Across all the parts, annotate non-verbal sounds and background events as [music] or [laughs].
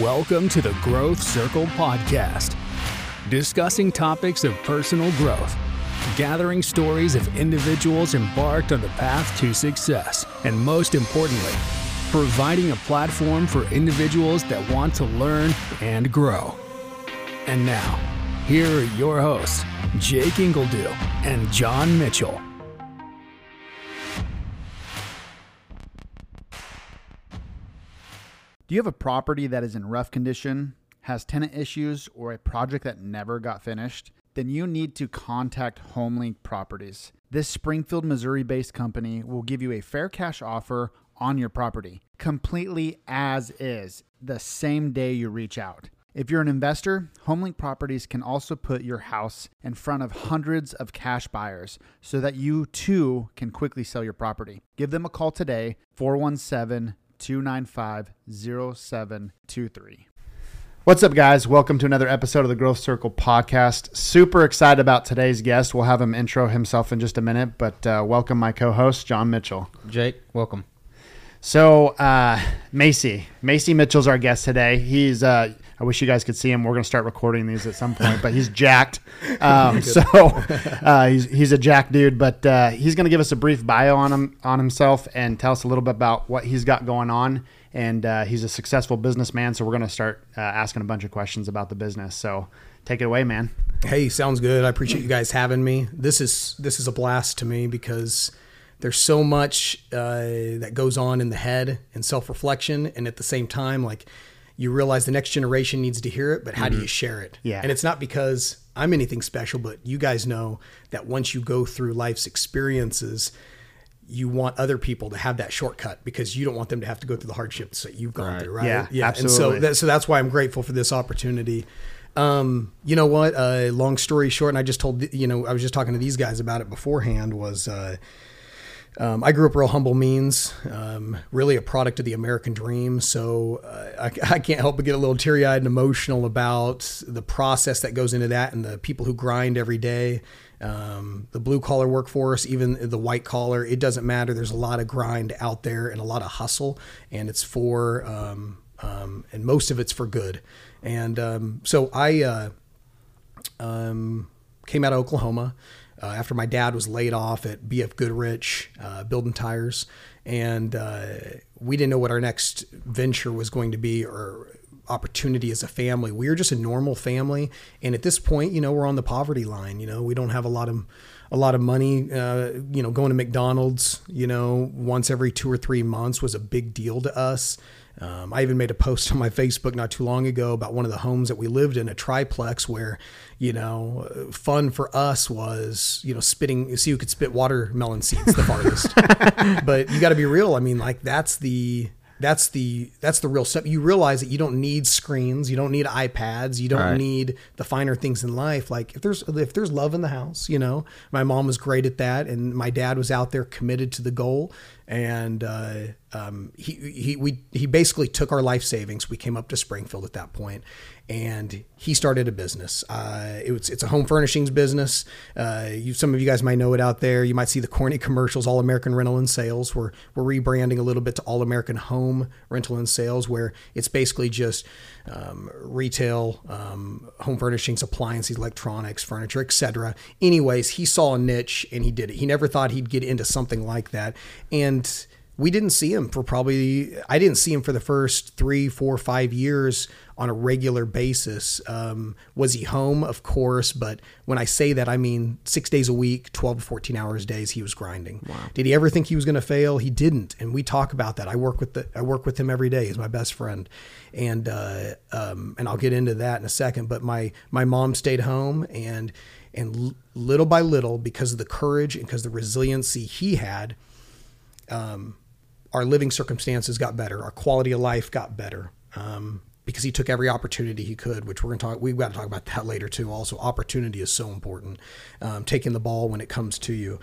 Welcome to the Growth Circle Podcast, discussing topics of personal growth, gathering stories of individuals embarked on the path to success, and most importantly, providing a platform for individuals that want to learn and grow. And now, here are your hosts, Jake Ingledue and John Mitchell. Do you have a property that is in rough condition, has tenant issues, or a project that never got finished? Then you need to contact HomeLink Properties. This Springfield, Missouri based company will give you a fair cash offer on your property, completely as is, the same day you reach out. If you're an investor, HomeLink Properties can also put your house in front of hundreds of cash buyers so that you too can quickly sell your property. Give them a call today, 417 295 0723. What's up, guys? Welcome to another episode of the Growth Circle podcast. Super excited about today's guest. We'll have him intro himself in just a minute, but uh, welcome my co host, John Mitchell. Jake, welcome. So, uh, Macy, Macy Mitchell's our guest today. He's, uh, I wish you guys could see him. We're going to start recording these at some point, but he's [laughs] jacked. Um, so uh, he's, he's a jack dude, but uh, he's going to give us a brief bio on him on himself and tell us a little bit about what he's got going on. And uh, he's a successful businessman, so we're going to start uh, asking a bunch of questions about the business. So take it away, man. Hey, sounds good. I appreciate you guys having me. This is this is a blast to me because there's so much uh, that goes on in the head and self reflection, and at the same time, like you realize the next generation needs to hear it, but how do you share it? Yeah. And it's not because I'm anything special, but you guys know that once you go through life's experiences, you want other people to have that shortcut because you don't want them to have to go through the hardships that you've gone Right. through, right? Yeah, And absolutely. so that, so that's why I'm grateful for this opportunity. Um, you know what? Uh, long story short, and I just told you know I was just talking to these guys about it beforehand. Was uh, um, I grew up real humble means, um, really a product of the American dream. So uh, I, [laughs] I can't help but get a little teary eyed and emotional about the process that goes into that and the people who grind every day. Um, the blue collar workforce, even the white collar, it doesn't matter. There's a lot of grind out there and a lot of hustle, and it's for, um, um, and most of it's for good. And um, so I, uh, came out of Oklahoma uh, after my dad was laid off at BF Goodrich uh, building tires, and uh, we didn't know what our next venture was going to be or opportunity as a family. We were just a normal family, and at this point, you know, we're on the poverty line. You know, we don't have a lot of a lot of money. Uh, you know, going to McDonald's, you know, once every two or three months was a big deal to us. Um, I even made a post [laughs] on my Facebook not too long ago about one of the homes that we lived in, a triplex, where you know, fun for us was you know spitting, see who could spit watermelon seeds the farthest. [laughs] but you got to be real. I mean, like that's the that's the that's the real stuff. You realize that you don't need screens, you don't need iPads, you don't Right. need the finer things in life. Like if there's if there's love in the house, you know, my mom was great at that, and my dad was out there committed to the goal. And uh, um, he he we he basically took our life savings. We came up to Springfield at that point, and he started a business. Uh, it was, it's a home furnishings business. Uh, you, some of you guys might know it out there. You might see the corny commercials, All American Rental and Sales. We're, we're rebranding a little bit to All American Home Rental and Sales, where it's basically just um, retail, um, home furnishings, appliances, electronics, furniture, etc. Anyways, he saw a niche and he did it. He never thought he'd get into something like that. And we didn't see him for probably i didn't see him for the first three four five years on a regular basis. Um, was he home? Of course but when i say that i mean six days a week 12 to 14 hours days he was grinding. Did he ever think he was going to fail? He didn't and we talk about that. I work with the i work with him every day. He's my best friend. And uh, um, and i'll get into that in a second but my my mom stayed home and and little by little because of the courage and because of the resiliency he had our living circumstances got better, our quality of life got better, um, because he took every opportunity he could. Which we're going to talk. We've got to talk about that later too. Also, opportunity is so important. Um, taking the ball when it comes to you.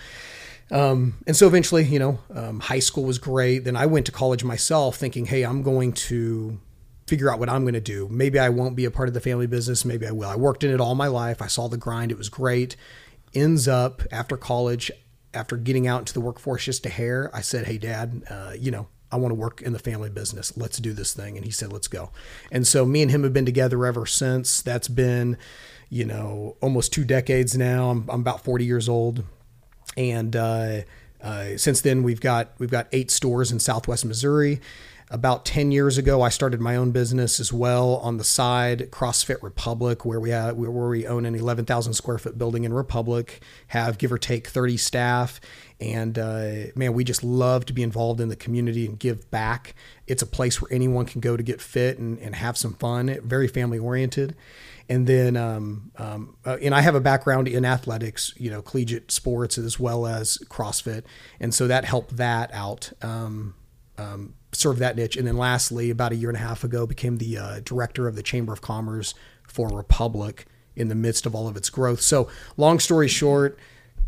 Um, and so eventually, you know, um, high school was great. Then I went to college myself, thinking, hey, I'm going to figure out what I'm going to do. Maybe I won't be a part of the family business. Maybe I will. I worked in it all my life. I saw the grind. It was great. Ends up after college, after getting out into the workforce just a hair, I said, "Hey, Dad, uh, you know, I want to work in the family business. Let's do this thing. And he said, let's go. And so me and him have been together ever since. That's been, you know, almost two decades now. I'm, I'm about 40 years old. And uh, uh, since then, we've got we've got eight stores in Southwest Missouri. About 10 years ago, I started my own business as well on the side, CrossFit Republic, where we have, where we own an 11,000 square foot building in Republic, have give or take 30 staff. And uh, man, we just love to be involved in the community and give back. It's a place where anyone can go to get fit and, and have some fun, very family oriented. And then, um, um, uh, and I have a background in athletics, you know, collegiate sports as well as CrossFit. And so that helped that out. Um, serve that niche. And then lastly, about a year and a half ago, became the uh, director of the Chamber of Commerce for Republic in the midst of all of its growth. So, long story short,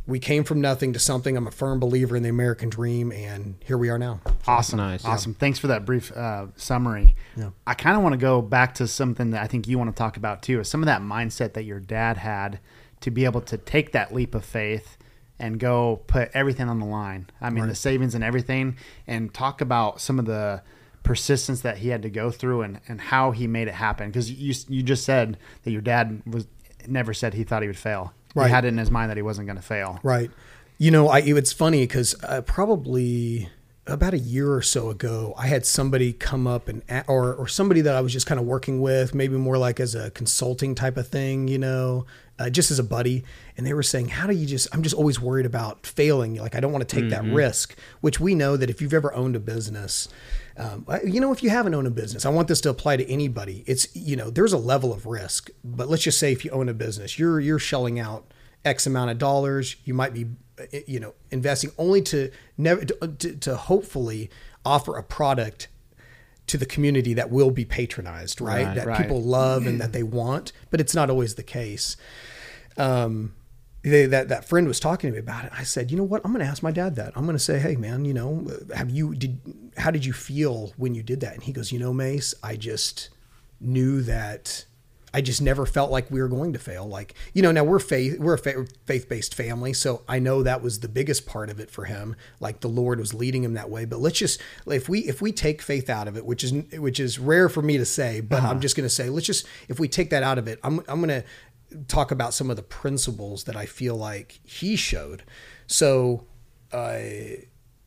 we came from nothing to something. I'm a firm believer in the American dream, and here we are now. Awesome, nice. awesome. Yeah. Thanks for that brief uh, summary. Yeah. I kind of want to go back to something that I think you want to talk about too. Is some of that mindset that your dad had to be able to take that leap of faith and go put everything on the line. I mean, right. the savings and everything, and talk about some of the persistence that he had to go through and, and how he made it happen. Because you you just said that your dad was never said he thought he would fail. Right. He had it in his mind that he wasn't going to fail. Right. You know, I, it's funny because uh, probably about a year or so ago, I had somebody come up and or or somebody that I was just kind of working with, maybe more like as a consulting type of thing, you know, uh, just as a buddy. And they were saying, "How do you just? I'm just always worried about failing. Like I don't want to take mm-hmm. that risk." Which we know that if you've ever owned a business, um, you know, if you haven't owned a business, I want this to apply to anybody. It's you know, there's a level of risk, but let's just say if you own a business, you're you're shelling out X amount of dollars. You might be, eh, you know, investing only to never to, to, to hopefully offer a product to the community that will be patronized, right? right that right. people love and that they want, but it's not always the case. Um, they, that that friend was talking to me about it. I said, you know what? I'm going to ask my dad that. I'm going to say, hey, man, you know, have you did how did you feel when you did that? And he goes, you know, Mace, I just knew that I just never felt like we were going to fail. Like, you know, now we're faith, we're a faith based family. So I know that was the biggest part of it for him. Like the Lord was leading him that way. But let's just, if we, if we take faith out of it, which is, which is rare for me to say, but uh-huh. I'm just going to say, let's just, if we take that out of it, I'm, I'm going to talk about some of the principles that I feel like he showed. So, uh,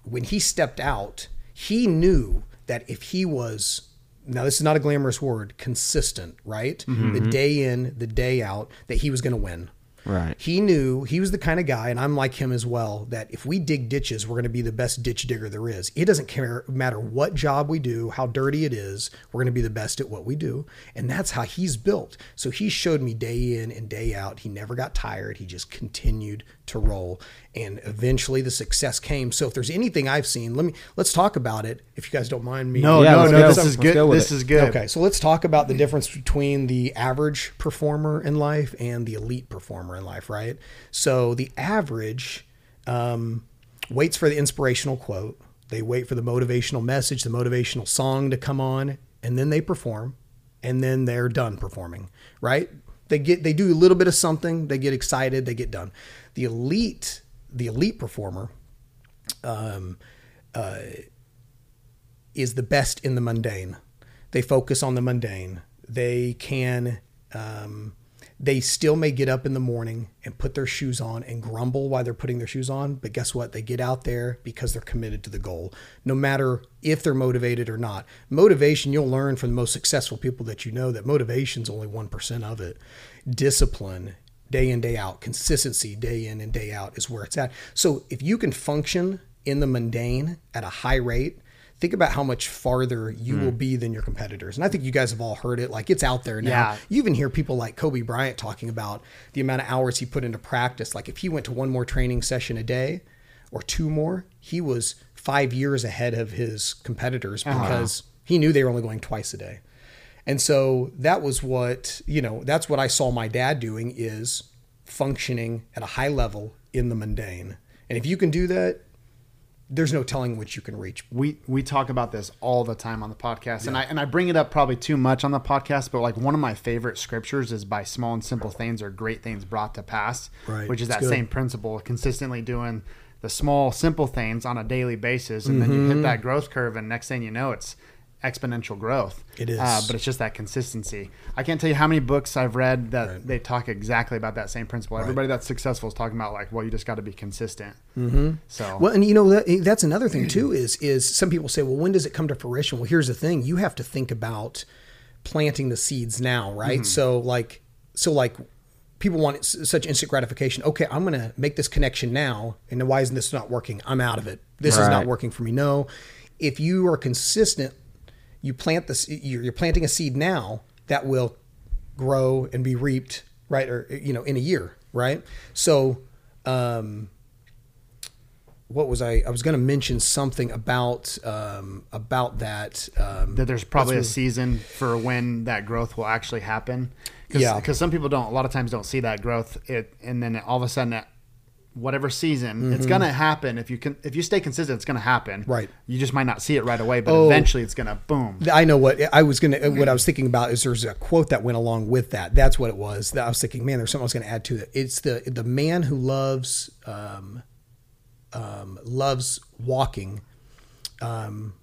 when he stepped out, he knew that if he was now this is not a glamorous word, consistent, right? Mm-hmm. The day in, the day out, that he was going to win. Right. He knew he was the kind of guy, and I'm like him as well, that if we dig ditches, we're going to be the best ditch digger there is. It doesn't care matter what job we do, how dirty it is, we're going to be the best at what we do. And that's how he's built. So he showed me day in and day out. He never got tired. He just continued to roll and eventually the success came. So if there's anything I've seen, let me let's talk about it if you guys don't mind me. No, yeah, no, no, this is good. This it. is good. Okay, so let's talk about the difference between the average performer in life and the elite performer in life, right? So the average um, waits for the inspirational quote. They wait for the motivational message, the motivational song to come on, and then they perform, and then they're done performing, right? They get they do a little bit of something, they get excited, they get done. The elite the elite performer um, uh, is the best in the mundane. They focus on the mundane. They can, um, they still may get up in the morning and put their shoes on and grumble while they're putting their shoes on. But guess what? They get out there because they're committed to the goal, no matter if they're motivated or not. Motivation, you'll learn from the most successful people that you know that motivation is only 1% of it. Discipline day in, day out. Consistency day in and day out is where it's at. So if you can function in the mundane at a high rate, think about how much farther you mm. will be than your competitors. And I think you guys have all heard it. Like it's out there now. Yeah. You even hear people like Kobe Bryant talking about the amount of hours he put into practice. Like if he went to one more training session a day or two more, he was five years ahead of his competitors uh-huh. because uh-huh. he knew they were only going twice a day. And so that was what, you know, that's what I saw my dad doing is functioning at a high level in the mundane. And if you can do that, there's no telling which you can reach. We we talk about this all the time on the podcast, yeah. and I and I bring it up probably too much on the podcast. But like one of my favorite scriptures is by small and simple things are great things brought to pass, right. which is that same principle, consistently doing the small simple things on a daily basis and then you Mm-hmm. hit that growth curve and next thing you know it's exponential growth It is. uh, but it's just that consistency i can't tell you how many books i've read that they talk exactly about that same principle everybody that's successful is talking about like well you just got to be consistent mm-hmm. so Well, and you know that, that's another thing too is is some people say, well, when does it come to fruition? Well, here's the thing: you have to think about planting the seeds now, right? So like, so like, people want such instant gratification. Okay, I'm going to make this connection now, and why isn't this not working? I'm out of it. This is not working for me. No, if you are consistent, you plant this. You're, you're planting a seed now that will grow and be reaped, right? Or you know, in a year, right? So. um what was I? I was going to mention something about um, about that. Um, that there's probably a season for when that growth will actually happen. Cause, Yeah. Because some people don't, a lot of times don't see that growth. It and then all of a sudden, whatever season, it's gonna happen. If you can, if you stay consistent, it's gonna happen. Mm-hmm. Right. You just might not see it right away, but Oh. eventually, it's gonna boom. I know what I was gonna. What I was thinking about is there's a quote that went along with that. That's what it was. That I was thinking, man, there's something I was going to add to it. It's the the man who loves um, um, loves walking um,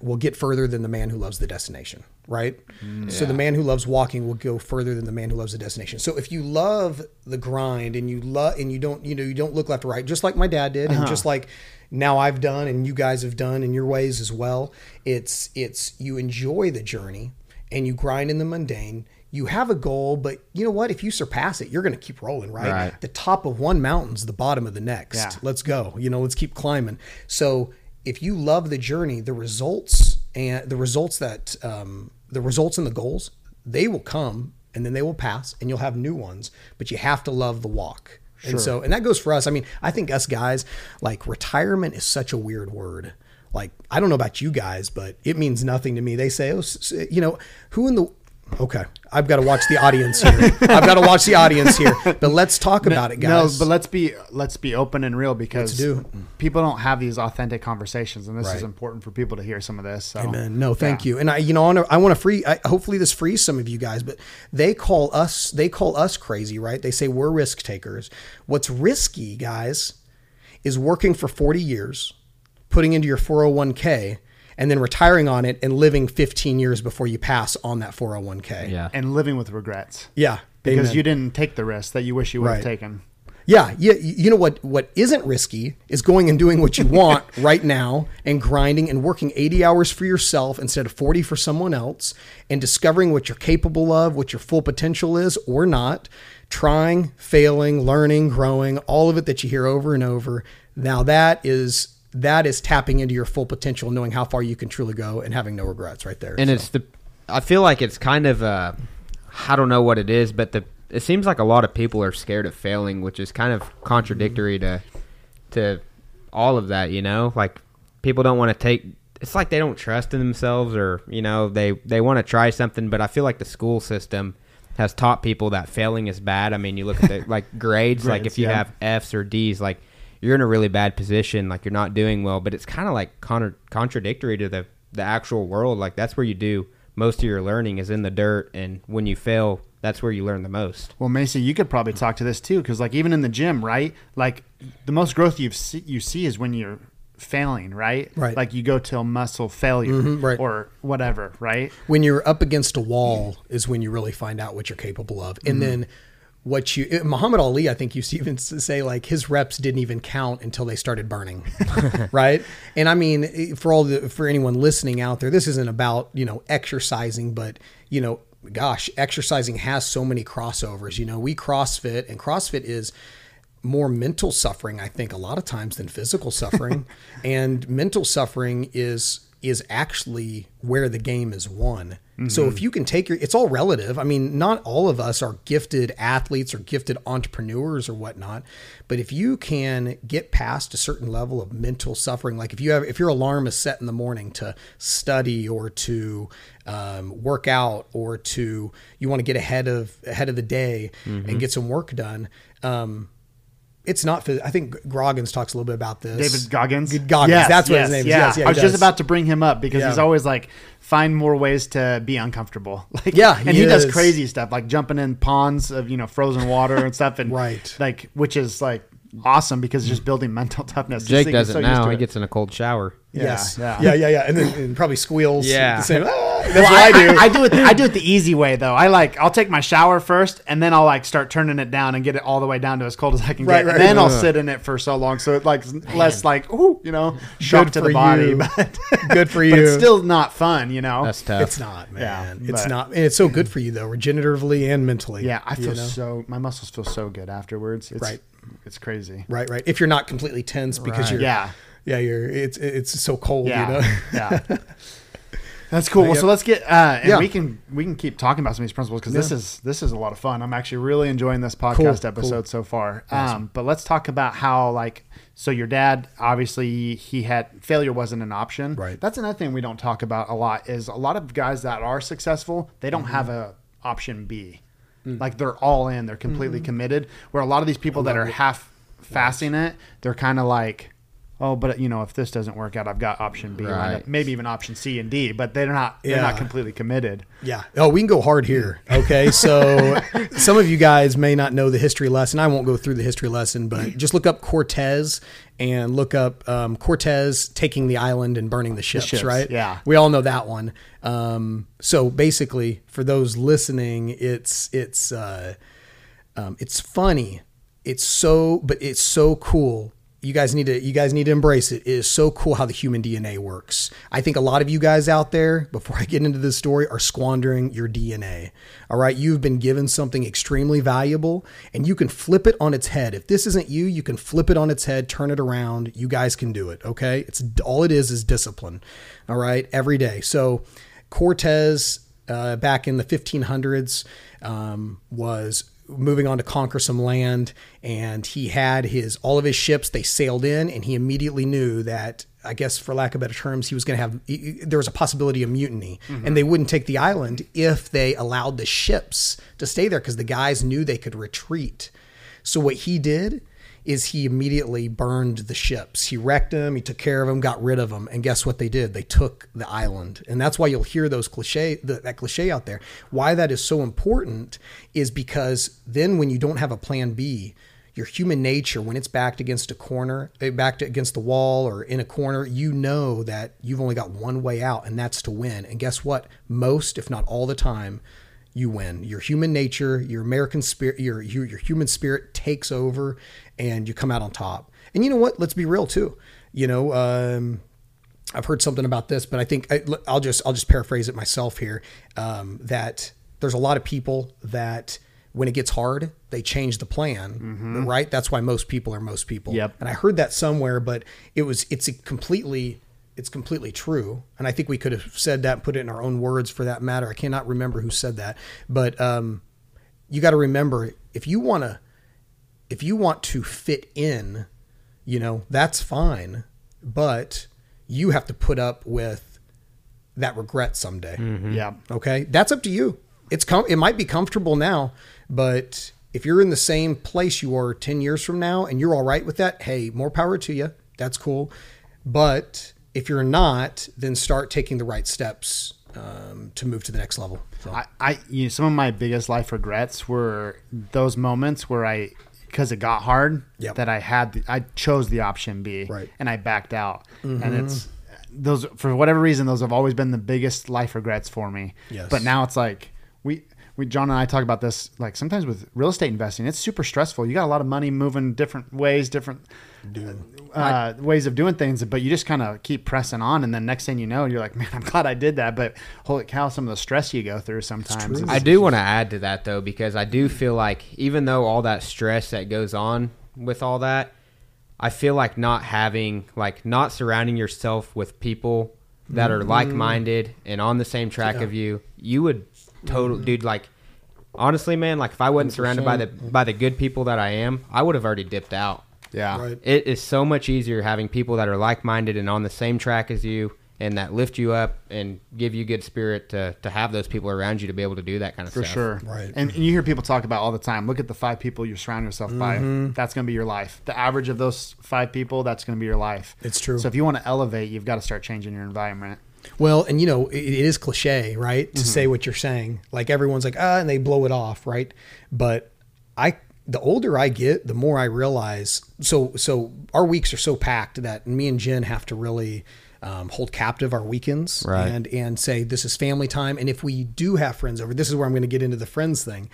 will get further than the man who loves the destination. Right. So the man who loves walking will go further than the man who loves the destination. So if you love the grind and you love and you don't you know you don't look left or right, just like my dad did, and just like now I've done and you guys have done in your ways as well. It's it's you enjoy the journey and you grind in the mundane. You have a goal, but you know what? If you surpass it, you're going to keep rolling, right? Right. The top of one mountain's the bottom of the next. Yeah. Let's go. You know, let's keep climbing. So if you love the journey, the results and the results that um, the results and the goals, they will come and then they will pass and you'll have new ones. But you have to love the walk. And so, and that goes for us. I mean, I think us guys, like retirement is such a weird word. Like, I don't know about you guys, but it means nothing to me. They say, oh, you know, who in the, okay, I've got to watch the audience here. I've got to watch the audience here. But let's talk about it, guys. No, but let's be let's be open and real because do. people don't have these authentic conversations, and this is important for people to hear some of this. So. Amen. No, thank you. And I, you know, I want to, I want to free. I, hopefully, this frees some of you guys. But they call us, they call us crazy, right? They say we're risk takers. What's risky, guys, is working for forty years, putting into your four hundred one k, and then retiring on it and living fifteen years before you pass on that four hundred one k. Yeah. And living with regrets Yeah. because Amen. you didn't take the risk that you wish you would Right. have taken. Yeah, yeah. You know what? What isn't risky is going and doing what you [laughs] want right now, and grinding and working eighty hours for yourself instead of forty for someone else, and discovering what you're capable of, what your full potential is or not. Trying, failing, learning, growing, all of it that you hear over and over. Now that is that is tapping into your full potential, knowing how far you can truly go, and having no regrets. Right there. and So, it's the i feel like it's kind of uh i don't know what it is but the it seems like a lot of people are scared of failing which is kind of contradictory to to all of that you know like people don't want to take it's like they don't trust in themselves or you know they they want to try something but i feel like the school system has taught people that failing is bad i mean you look at the [laughs] like grades, like if you yeah. have f's or d's like you're in a really bad position like you're not doing well but it's kind of like contra- contradictory to the the actual world like that's where you do most of your learning is in the dirt and when you fail that's where you learn the most Well, Macy, you could probably talk to this too, because like even in the gym, right? Like the most growth you see, you see is when you're failing, right? Right. Like you go till muscle failure, Mhm, right. or whatever, right? when you're up against a wall is when you really find out what you're capable of and then what you eh, Muhammad Ali I think you even say like his reps didn't even count until they started burning [laughs] right? And I mean eh, for all the for anyone listening out there this isn't about you know exercising but you know gosh exercising has so many crossovers. You know we CrossFit and CrossFit is more mental suffering i think a lot of times than physical suffering. [laughs] And mental suffering is is actually where the game is won so if you can take your it's all relative. I mean not all of us are gifted athletes or gifted entrepreneurs or whatnot but if you can get past a certain level of mental suffering like if you have if your alarm is set in the morning to study or to um, work out or to you want to get ahead of ahead of the day and get some work done um, it's not. phys- I think Groggins talks a little bit about this. David Goggins. Goggins. Yes, that's what yes, his name yeah. is. Yes, yeah. I was he just about to bring him up because he's always like find more ways to be uncomfortable. [laughs] Like Yeah, and he he, does crazy stuff like jumping in ponds of you know frozen water and stuff, and [laughs] Right. like which is like awesome because it's just building [laughs] mental toughness. Just Jake think he's does so it used now. to He it. gets in a cold shower. Yeah, yes. yeah. Yeah. Yeah. Yeah. And then and probably squeals. Yeah. The same, "Ah!" That's Well, what I, do. I, do it. I do it the easy way though. I like I'll take my shower first, and then I'll like start turning it down and get it all the way down to as cold as I can Right, get. right. And then I'll sit in it for so long, so it like less like ooh, you know, shock Good to for the body. you. But [laughs] Good for [laughs] but you. it's still not fun, you know. That's tough. It's not, man. Yeah, it's but- not. And it's so good for you though, regeneratively and mentally. yeah, I you feel know? so. My muscles feel so good afterwards. It's, Right. It's crazy. Right, right. If you're not completely tense because Right. you're, Yeah. yeah, you're. It's it's so cold. Yeah. You know. yeah. [laughs] That's cool. Well, so let's get uh, and Yeah. we can we can keep talking about some of these principles because this is this is a lot of fun. I'm actually really enjoying this podcast Cool, episode cool. so far. Um, but let's talk about how like so your dad obviously he had failure wasn't an option. Right. That's another thing we don't talk about a lot is a lot of guys that are successful they don't have Mm-hmm. a option B. Mm. Like they're all in, they're completely committed. Where a lot of these people that are half fasting it, they're kind of like, oh, but you know, if this doesn't work out, I've got option B, Right. maybe even option C and D, but they're not they're not completely committed. Yeah. Oh, we can go hard here. Okay. So [laughs] some of you guys may not know the history lesson. I won't go through the history lesson, but just look up Cortez and look up um, Cortez taking the island and burning the ships, ships, right? yeah. We all know that one. Um, so basically, for those listening, it's it's uh, um, it's funny. It's so, but it's so cool. You guys need to, you guys need to embrace it. It is so cool how the human DNA works. I think a lot of you guys out there, before I get into this story, are squandering your DNA. All right. You've been given something extremely valuable and you can flip it on its head. If this isn't you, you can flip it on its head, turn it around. You guys can do it. Okay. It's all it is is discipline. All right. Every day. So Cortez, uh, back in the 1500s, um, was moving on to conquer some land and he had his all of his ships they sailed in and he immediately knew that i guess for lack of better terms he was going to have he- he- there was a possibility of mutiny. Mm-hmm. And they wouldn't take the island if they allowed the ships to stay there because the guys knew they could retreat. So what he did is he immediately burned the ships. He wrecked them, he took care of them, got rid of them, and guess what they did? They took the island. And that's why you'll hear those cliche the, that cliche out there. Why that is so important is because then when you don't have a plan B, your human nature when it's backed against a corner, eh, backed against the wall or in a corner, you know that you've only got one way out and that's to win. And guess what? Most if not all the time you win. Your human nature, your American spirit, your, your your human spirit takes over, and you come out on top. And you know what? Let's be real too. You know, um, I've heard something about this, but I think I, I'll just I'll just paraphrase it myself here. Um, that there's a lot of people that when it gets hard, they change the plan, right? That's why most people are most people. Yep. And I heard that somewhere, but it was it's a completely it's completely true. And I think we could have said that and put it in our own words for that matter. I cannot remember who said that, but um, you got to remember if you want to if you want to fit in, you know, that's fine, but you have to put up with that regret someday. Yeah. Okay, that's up to you. It's com- it might be comfortable now, but if you're in the same place you are 10 years from now and you're all right with that, hey, more power to you. That's cool. But if you're not, then start taking the right steps um, to move to the next level. So, I, I you know, some of my biggest life regrets were those moments where I because it got hard Yep. that I had the, I chose the option B Right. Mm-hmm. and I backed out and it's those for whatever reason those have always been the biggest life regrets for me. Yes. But now it's like we we John and I talk about this like sometimes with real estate investing it's super stressful. You got a lot of money moving different ways, different uh, ways of doing things, but you just kind of keep pressing on, and then next thing you know, you're like, [laughs] man, I'm glad I did that. But holy cow, some of the stress you go through sometimes. is- I do want to add to that though because I do feel like even though all that stress that goes on with all that, I feel like not having like not surrounding yourself with people that are like-minded and on the same track Yeah. of you, you would total dude like honestly man, like if I wasn't surrounded by the by the good people that I am, I would have already dipped out. Yeah. Right. It is so much easier having people that are like-minded and on the same track as you and that lift you up and give you good spirit to, to have those people around you to be able to do that kind of stuff. For stuff. sure. Right. And, and you hear people talk about all the time. Look at the five people you surround yourself by. That's going to be your life. The average of those five people, that's going to be your life. It's true. So if you want to elevate, you've got to start changing your environment. Well, and you know, it, it is cliche, right, to say what you're saying. Like everyone's like, ah, and they blow it off, right? But I the older I get, the more I realize. So, so our weeks are so packed that me and Jen have to really um, hold captive our weekends Right. and and say this is family time. And if we do have friends over, this is where I'm going to get into the friends thing,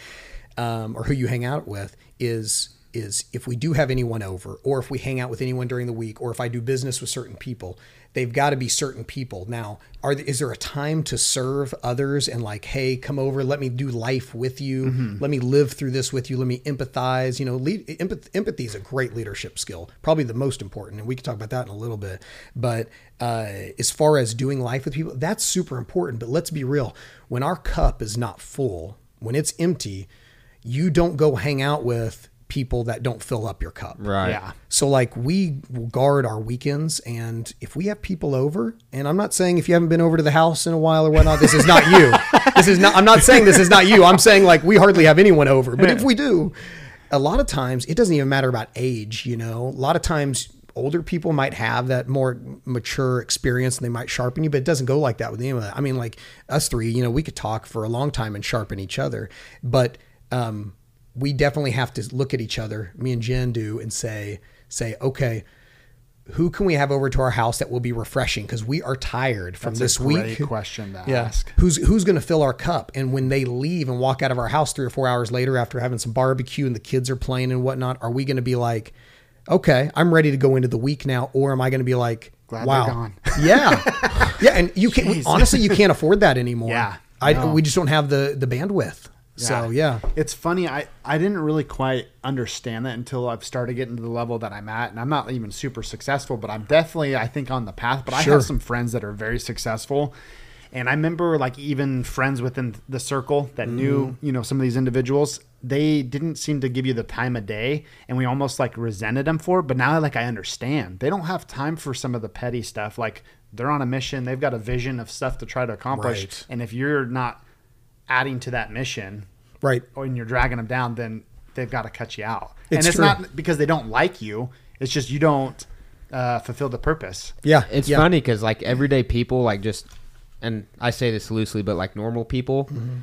um, or who you hang out with is is if we do have anyone over, or if we hang out with anyone during the week, or if I do business with certain people, they've got to be certain people. Now, are is there a time to serve others and like, hey, come over, let me do life with you, let me live through this with you, let me empathize. You know, lead, empath- empathy is a great leadership skill, probably the most important, and we can talk about that in a little bit. But uh, as far as doing life with people, that's super important. But let's be real: when our cup is not full, when it's empty, you don't go hang out with people that don't fill up your cup. Right. Yeah. So like we will guard our weekends and if we have people over, and I'm not saying if you haven't been over to the house in a while or whatnot, this is not you. [laughs] this is not I'm not saying this is not you. I'm saying like we hardly have anyone over. But if we do, a lot of times it doesn't even matter about age, you know. A lot of times older people might have that more mature experience and they might sharpen you, but it doesn't go like that with anyone. I mean, like us three, you know, we could talk for a long time and sharpen each other. But um we definitely have to look at each other, me and Jen do, and say, say, okay, who can we have over to our house that will be refreshing? Because we are tired from That's this a week. question to Yeah. ask. Who's who's going to fill our cup? And when they leave and walk out of our house three or four hours later after having some barbecue and the kids are playing and whatnot, are we going to be like, okay, I'm ready to go into the week now, or am I going to be like, Glad wow, they're gone. [laughs] yeah, yeah, and you can't [laughs] honestly you can't afford that anymore. Yeah, I no. we just don't have the the bandwidth. So yeah, It's funny. I, I didn't really quite understand that until I've started getting to the level that I'm at. And I'm not even super successful, but I'm definitely, I think, on the path. But I have some friends that are very successful. And I remember, like, even friends within the circle that knew, Mm-hmm. you know, some of these individuals, they didn't seem to give you the time of day. And we almost, like, resented them for it. But now, like, I understand. They don't have time for some of the petty stuff. Like, they're on a mission, they've got a vision of stuff to try to accomplish. Right. And if you're not adding to that mission, right. or and you're dragging them down, then they've got to cut you out. It's and it's true. not because they don't like you. It's just you don't uh, fulfill the purpose. Yeah, It's yeah. funny because like everyday people, like just, and I say this loosely, but like normal people, Mm-hmm.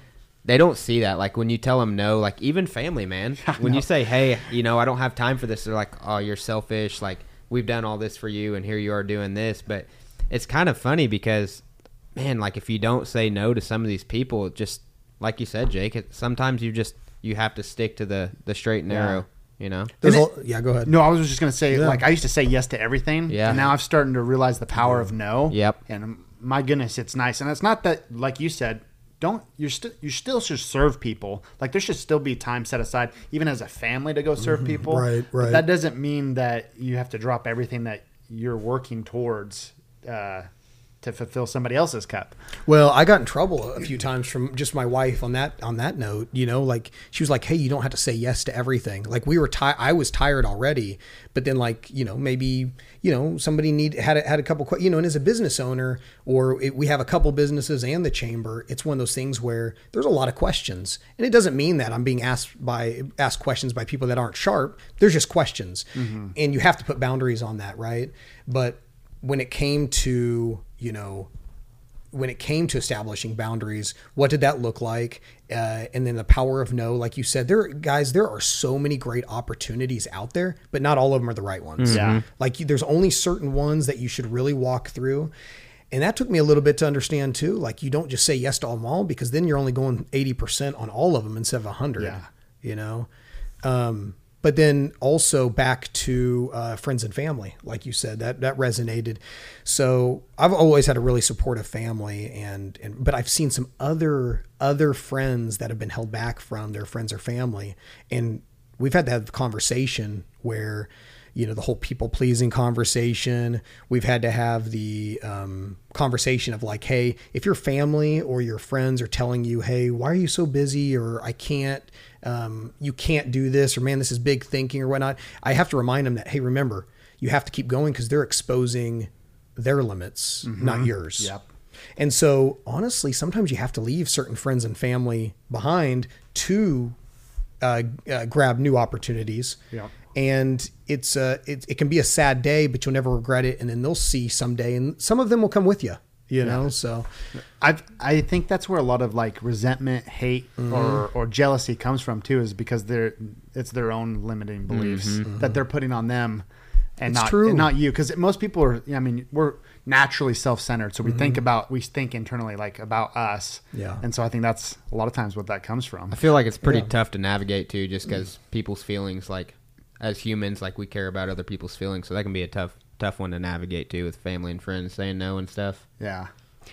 they don't see that. Like when you tell them no, like even family, man. [laughs] when you say, "Hey, you know, I don't have time for this," they're like, "Oh, you're selfish." Like we've done all this for you, and here you are doing this. But it's kind of funny because, man, like if you don't say no to some of these people, it just like you said, Jake, it, sometimes you just you have to stick to the the straight and Yeah. narrow. You know. There's And all, yeah, go ahead. No, I was just gonna say, Yeah. like I used to say yes to everything. Yeah. And now I'm starting to realize the power of no. Yep. And my goodness, it's nice. And it's not that, like you said, don't you're still you still should serve people. Like there should still be time set aside, even as a family, to go serve people. Mm-hmm. Right, But right. that doesn't mean that you have to drop everything that you're working towards uh, to fulfill somebody else's cup. Well, I got in trouble a few times from just my wife on that on that note. You know, like she was like, "Hey, you don't have to say yes to everything." Like we were tired. I was tired already, but then like you know maybe you know somebody need had a, had a couple you know, and as a business owner or it, we have a couple businesses and the chamber, it's one of those things where there's a lot of questions, and it doesn't mean that I'm being asked by asked questions by people that aren't sharp. There's just questions, mm-hmm. and you have to put boundaries on that, right? But when it came to you know when it came to establishing boundaries, what did that look like? Uh, and then the power of no, like you said, there, guys, there are so many great opportunities out there, but not all of them are the right ones. Yeah. Like there's only certain ones that you should really walk through. And that took me a little bit to understand too. Like you don't just say yes to them all because then you're only going 80% on all of them instead of 100, Yeah. you know? Um, but then also back to uh, friends and family, like you said, that that resonated. So I've always had a really supportive family, and and but I've seen some other other friends that have been held back from their friends or family, and we've had to have conversation where you know the whole people pleasing conversation we've had to have the um, conversation of like hey if your family or your friends are telling you hey why are you so busy or i can't um, you can't do this or man this is big thinking or whatnot i have to remind them that hey remember you have to keep going because they're exposing their limits not yours Yep. and so honestly sometimes you have to leave certain friends and family behind to uh, uh, grab new opportunities. Yeah. And it's uh, it, it can be a sad day, but you'll never regret it. And then they'll see someday, and some of them will come with you. You know. So I I think that's where a lot of like resentment, hate, Mm-hmm. or or jealousy comes from too, is because they're it's their own limiting beliefs that they're putting on them, and Mm-hmm. It's not true. and not you. Because most people are. I mean, we're naturally self centered, so we think Mm-hmm. about we think internally like about us. Yeah. and so I think that's a lot of times what that comes from. I feel like it's pretty Yeah. tough to navigate too, just because people's feelings, like as humans, like we care about other people's feelings, so that can be a tough, tough one to navigate too with family and friends saying no and stuff. Yeah,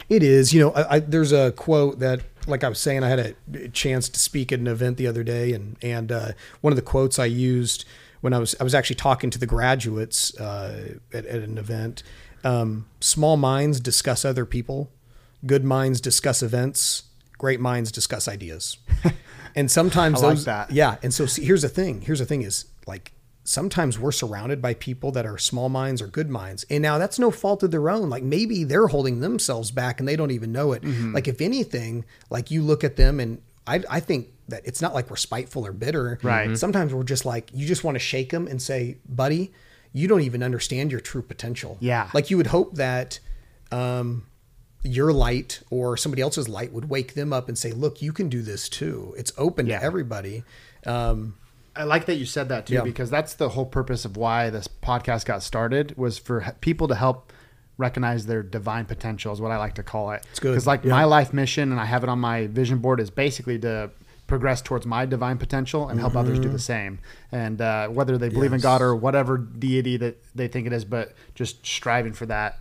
It is. You know, I, I, there's a quote that, like I was saying, I had a chance to speak at an event the other day, and and uh, one of the quotes I used when I was I was actually talking to the graduates uh, at, at an event. Um, Small minds discuss other people. Good minds discuss events. Great minds discuss ideas. [laughs] And sometimes like those, that. yeah. And so see, here's the thing. Here's the thing is like sometimes we're surrounded by people that are small minds or good minds. And now that's no fault of their own. Like maybe they're holding themselves back and they don't even know it. Mm-hmm. Like if anything, like you look at them and I, I think that it's not like we're spiteful or bitter. Right. Mhm. Sometimes we're just like, you just want to shake them and say, buddy, you don't even understand your true potential. Yeah. Like you would hope that, um, your light or somebody else's light would wake them up and say, "Look, you can do this too. It's open Yeah. to everybody." Um, I like that you said that too Yeah. because that's the whole purpose of why this podcast got started was for people to help recognize their divine potential is what I like to call it. It's good. Because like Yeah. my life mission and I have it on my vision board is basically to progress towards my divine potential and help others do the same. And uh, whether they believe in Mm-hmm. God or whatever deity that they think it is, but just striving for that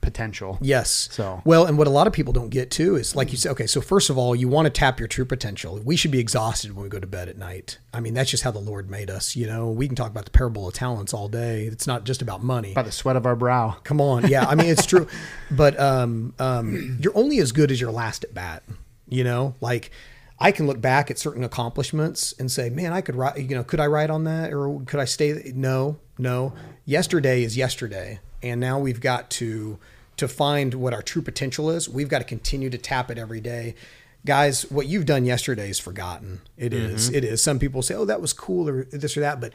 potential. yes. So- well, and what a lot of people don't get too is like you said. Okay, so first of all, you want to tap your true potential. We should be exhausted when we go to bed at night. I mean, that's just how the Lord made us. You know, we can talk about the parable of talents all day. It's not just about money. By the sweat of our brow. Come on, yeah. I mean, it's true, [laughs] but um, um, you're only as good as your last at bat. You know, like I can look back at certain accomplishments and say, man, I could write. You know, could I write on that, or could I stay? No, no. Yesterday is yesterday, and now we've got to to find what our true potential is. We've got to continue to tap it every day. Guys, what you've done yesterday is forgotten. It is. Mm-hmm. It is. Some people say, "Oh, that was cool," or this or that, but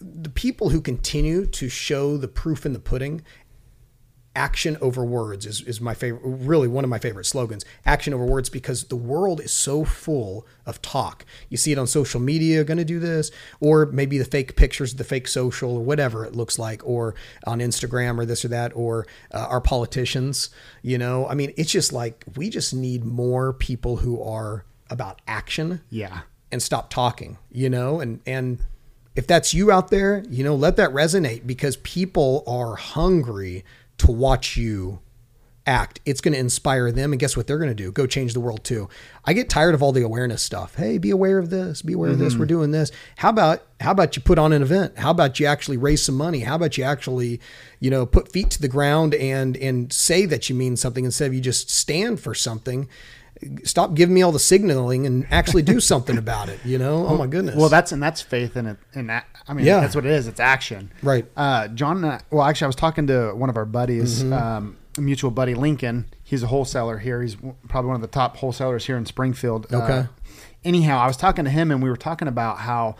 the people who continue to show the proof in the pudding action over words is, is my favorite really one of my favorite slogans action over words because the world is so full of talk. You see it on social media going to do this or maybe the fake pictures the fake social or whatever it looks like or on instagram or this or that or uh, our politicians you know? I mean it's just like we just need more people who are about action Yeah. and stop talking, you know, and and if that's you out there, you know, let that resonate because people are hungry to watch you act. It's going to inspire them and guess what they're going to do? Go change the world too. I get tired of all the awareness stuff. Hey, be aware of this, be aware of this, we're mm-hmm. doing this. How about how about you put on an event? How about you actually raise some money? How about you actually, you know, put feet to the ground and and say that you mean something instead of you just stand for something stop giving me all the signaling and actually do [laughs] something about it. You know? Oh my goodness. Well, that's and that's faith in it. And that, I mean, Yeah. that's what it is. It's action. Right. Uh, John. And I, well, actually, I was talking to one of our buddies, Mm-hmm. um, mutual buddy, Lincoln. He's a wholesaler here. He's probably one of the top wholesalers here in Springfield. Uh, Okay. anyhow, I was talking to him, and we were talking about how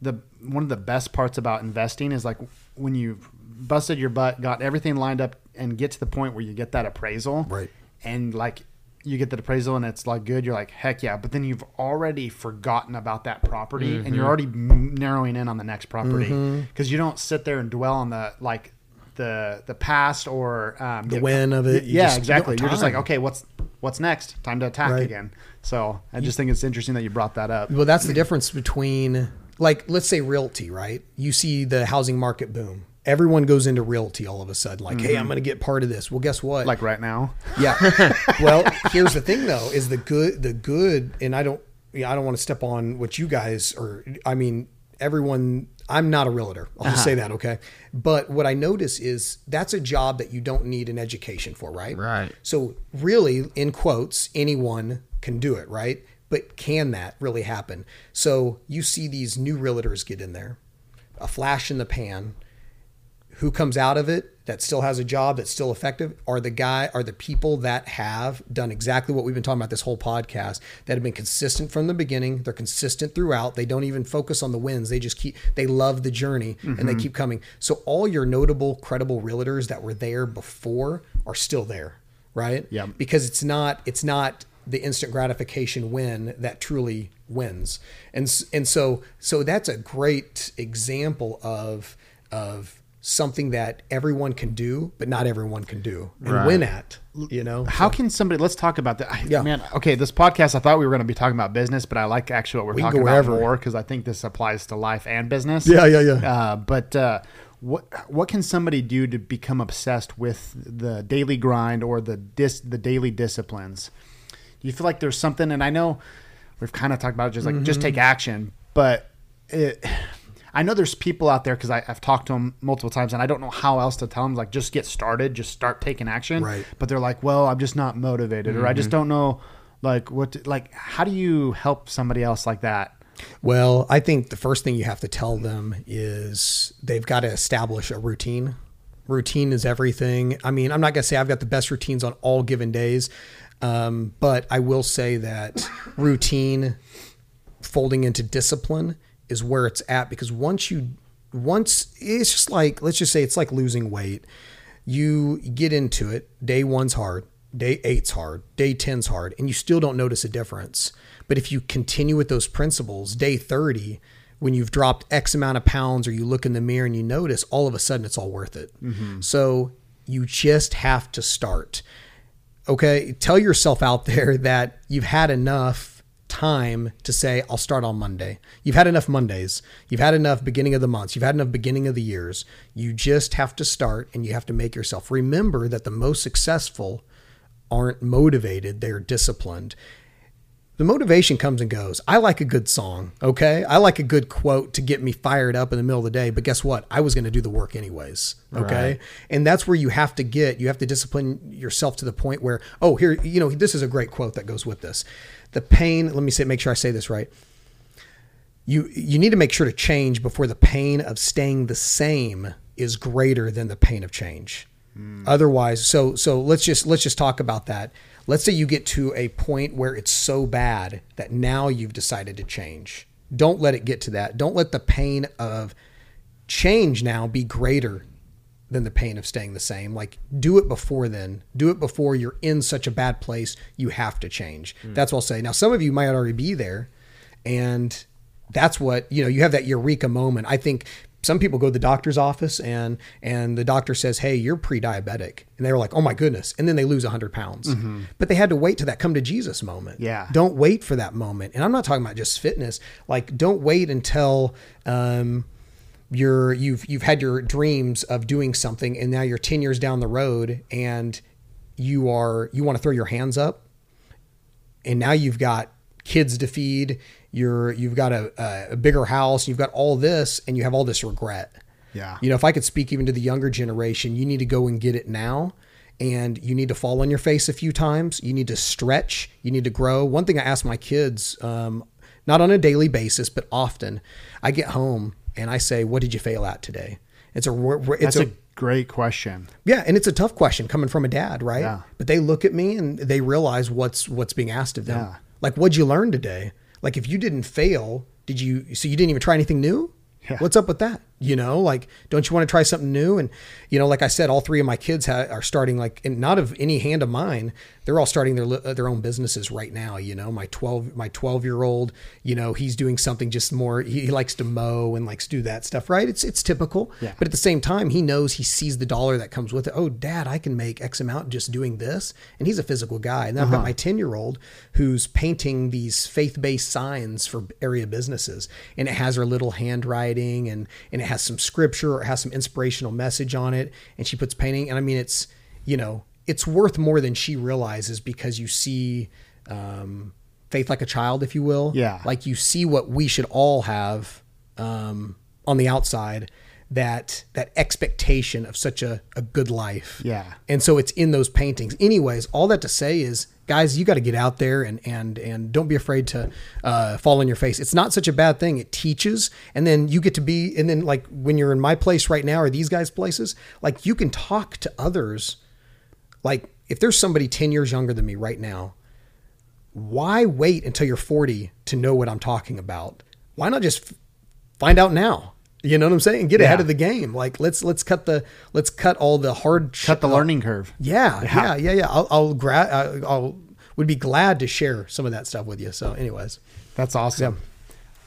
the one of the best parts about investing is like when you busted your butt, got everything lined up, and get to the point where you get that appraisal, Right. And like you get the appraisal and it's like good, you're like heck yeah. But then you've already forgotten about that property, and you're already narrowing in on the next property because you don't sit there and dwell on the like the the past or um, The win of it. You Yeah, just- exactly. don't You're just like okay, what's what's next? Time to attack Right. again. So I just think it's interesting that you brought that up. well, that's the [clears throat] difference between like let's say realty, right? You see the housing market boom. Everyone goes into realty all of a sudden, like, hey, mm-hmm. I'm going to get part of this. Well, guess what? Like right now. Yeah. [laughs] well, here's the thing though, is the good the good and I don't yeah, I don't want to step on what you guys or I mean everyone I'm not a realtor. I'll just say uh-huh. that, okay? But what I notice is that's a job that you don't need an education for, right? Right. So really in quotes anyone can do it, right? But can that really happen? So you see these new realtors get in there. A flash in the pan who comes out of it that still has a job that's still effective are the guy are the people that have done exactly what we've been talking about this whole podcast that have been consistent from the beginning they're consistent throughout they don't even focus on the wins they just keep they love the journey and they mm-hmm. keep coming so all your notable credible realtors that were there before are still there right? Yeah. Because it's not it's not the instant gratification win that truly wins. And and so so that's a great example of of something that everyone can do, but not everyone can do and Right. win at. You know, How can somebody? Let's talk about that. I- Yeah. Man, okay. This podcast, I thought we were going to be talking about business, but I like actually what we're We talking about wherever. more because I think this applies to life and business. Yeah, yeah, yeah. Uh, but uh, what what can somebody do to become obsessed with the daily grind or the dis the daily disciplines? Do you feel like there's something? And I know we've kind of talked about it, just like just Mm-hmm. take action, but it. I know there's people out there because I've talked to them multiple times, and I don't know how else to tell them. Like, just get started, just start taking action. Right. But they're like, "Well, I'm just not motivated, or I just don't know, like, what, to, like, how do you help somebody else like that?" Well, I think the first thing you have to tell them is they've got to establish a routine. Routine is everything. I mean, I'm not going to say I've got the best routines on all given days, um, but I will say that routine folding into discipline is where it's at because once you, once it's just like, let's just say it's like losing weight. You get into it, day one's hard, day eight's hard, day 10's hard, and you still don't notice a difference. But if you continue with those principles, day 30, when you've dropped X amount of pounds or you look in the mirror and you notice, all of a sudden it's all worth it. Mm-hmm. So you just have to start. Okay. Tell yourself out [laughs] there that you've had enough time to say, I'll start on Monday. You've had enough Mondays. You've had enough beginning of the months. You've had enough beginning of the years. You just have to start and you have to make yourself remember that the most successful aren't motivated, they're disciplined. The motivation comes and goes. I like a good song, okay? I like a good quote to get me fired up in the middle of the day, but guess what? I was going to do the work anyways, okay? Right. And that's where you have to get, you have to discipline yourself to the point where, oh, here, you know, this is a great quote that goes with this. The pain, let me say make sure I say this right. You you need to make sure to change before the pain of staying the same is greater than the pain of change. Hmm. Otherwise, so so let's just let's just talk about that. Let's say you get to a point where it's so bad that now you've decided to change. Don't let it get to that. Don't let the pain of change now be greater than the pain of staying the same. Like do it before then. Do it before you're in such a bad place you have to change. That's what I'll say. Now some of you might already be there and that's what, you know, you have that eureka moment. I think some people go to the doctor's office and and the doctor says, "Hey, you're pre-diabetic," and they were like, "Oh my goodness!" And then they lose 100 pounds. But they had to wait to that come to Jesus moment. Yeah. don't wait for that moment. And I'm not talking about just fitness. Like, don't wait until um, you're you've you've had your dreams of doing something, and now you're 10 years down the road, and you are you want to throw your hands up and now you've got kids to feed you're you've got a, a bigger house you've got all this and you have all this regret Yeah. you know if i could speak even to the younger generation you need to go and get it now and you need to fall on your face a few times you need to stretch you need to grow one thing i ask my kids um, not on a daily basis but often i get home and i say what did you fail at today it's a it's a, a great question. yeah, and it's a tough question coming from a dad, right? Yeah. But they look at me and they realize what's what's being asked of them. Yeah. Like, what'd you learn today? Like, if you didn't fail, did you? So you didn't even try anything new? Yeah. What's up with that? You know, like, don't you want to try something new? And you know, like I said, all three of my kids ha- are starting like, and not of any hand of mine. They're all starting their their own businesses right now. You know, my twelve my twelve year old, you know, he's doing something just more. He, he likes to mow and likes to do that stuff. Right? It's it's typical. Yeah. But at the same time, he knows he sees the dollar that comes with it. Oh, dad, I can make X amount just doing this. And he's a physical guy. And then I've got uh-huh. my 10 year old who's painting these faith based signs for area businesses. And it has her little handwriting and, and it has some scripture or it has some inspirational message on it. And she puts painting. And I mean, it's, you know, it's worth more than she realizes because you see, um, faith like a child, if you will. Yeah. Like you see what we should all have, um, on the outside that that expectation of such a, a good life Yeah. and so it's in those paintings anyways all that to say is guys you got to get out there and and and don't be afraid to uh, fall on your face it's not such a bad thing it teaches and then you get to be and then like when you're in my place right now or these guys places like you can talk to others like if there's somebody 10 years younger than me right now why wait until you're 40 to know what I'm talking about? Why not just find out now? You know what I'm saying? Get ahead of the game. Like let's let's cut the let's cut all the hard Cut the learning curve. Yeah, yeah, yeah, yeah. I'll I'll, gra- uh, I'll would be glad to share some of that stuff with you. So, anyways, That's awesome.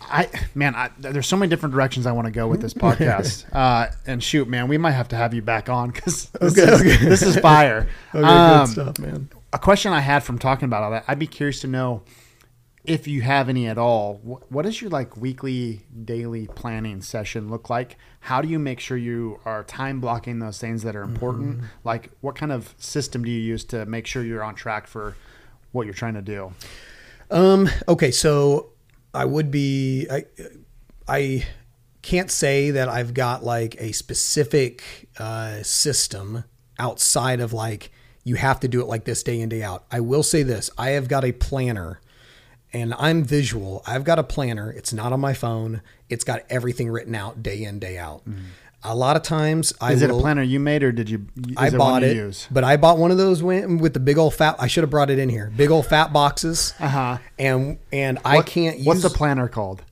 I man, I, there's so many different directions I want to go with this [laughs] podcast. uh, and shoot, man, we might have to have you back on because [laughs] this, Okay, is, okay. this is fire. [laughs] okay, Um, good stuff, man. a question I had from talking about all that, I'd be curious to know if you have any at all. Wh- What does your like weekly, daily planning session look like? How do you make sure you are time blocking those things that are important? Mm-hmm. Like, what kind of system do you use to make sure you're on track for what you're trying to do? Um. Okay. So I would be. I. I can't say that I've got like a specific uh, system outside of like you have to do it like this day in day out. I will say this: I have got a planner, and I'm visual. I've got a planner. It's not on my phone. It's got everything written out day in day out. A lot of times, I. Is it a planner you made or did you? I it bought it, Use? but I bought one of those with the big old fat. I should have brought it in here. Big old fat boxes. Uh-huh. And and I can't use. What's the planner called?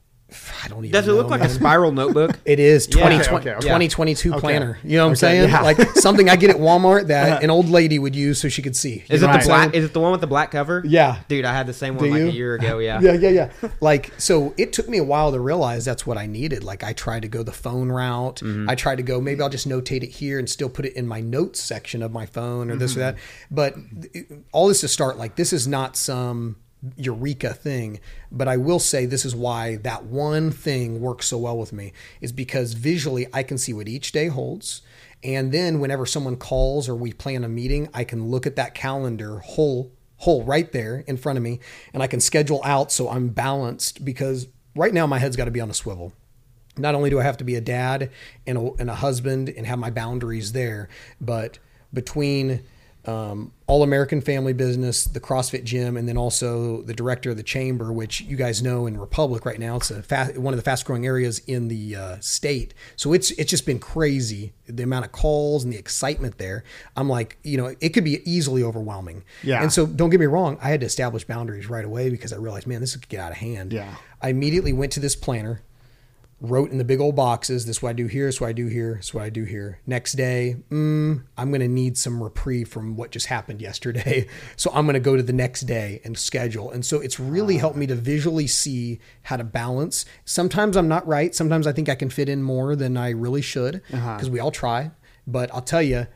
I don't even. Does it look like man. a spiral notebook? [laughs] It is Yeah. 20, Okay, okay, okay. 2022 Okay. planner. You know what I'm Okay, saying? yeah. Like [laughs] something I get at Walmart that an old lady would use so she could see. Is it what the black? Is it the one with the black cover? Yeah. dude, I had the same one like a year ago. Yeah, Yeah, yeah, yeah. [laughs] Like, so it took me a while to realize that's what I needed. Like, I tried to go the phone route. Mm-hmm. I tried to go, maybe I'll just notate it here and still put it in my notes section of my phone or this or that. Mm-hmm. But it- all this to start, like, this is not some eureka thing. But I will say this is why that one thing works so well with me is because visually I can see what each day holds. And then whenever someone calls or we plan a meeting, I can look at that calendar whole whole right there in front of me and I can schedule out so I'm balanced because right now my head's got to be on a swivel. Not only do I have to be a dad and a, and a husband and have my boundaries there, but between um, All American Family Business, the CrossFit Gym, and then also the director of the Chamber, which you guys know in Republic right now, it's a fast, one of the fast growing areas in the uh, state. So it's it's just been crazy the amount of calls and the excitement there. I'm like, you know, it could be easily overwhelming. Yeah. And so don't get me wrong, I had to establish boundaries right away because I realized, man, this could get out of hand. Yeah. I immediately went to this planner, wrote in the big old boxes, this is what I do here, this is what I do here, this is what I do here. Next day, mm, I'm going to need some reprieve from what just happened yesterday. [laughs] So I'm going to go to the next day and schedule. And so it's really helped me to visually see how to balance. Sometimes I'm not right. Sometimes I think I can fit in more than I really should because we all try. But I'll tell you,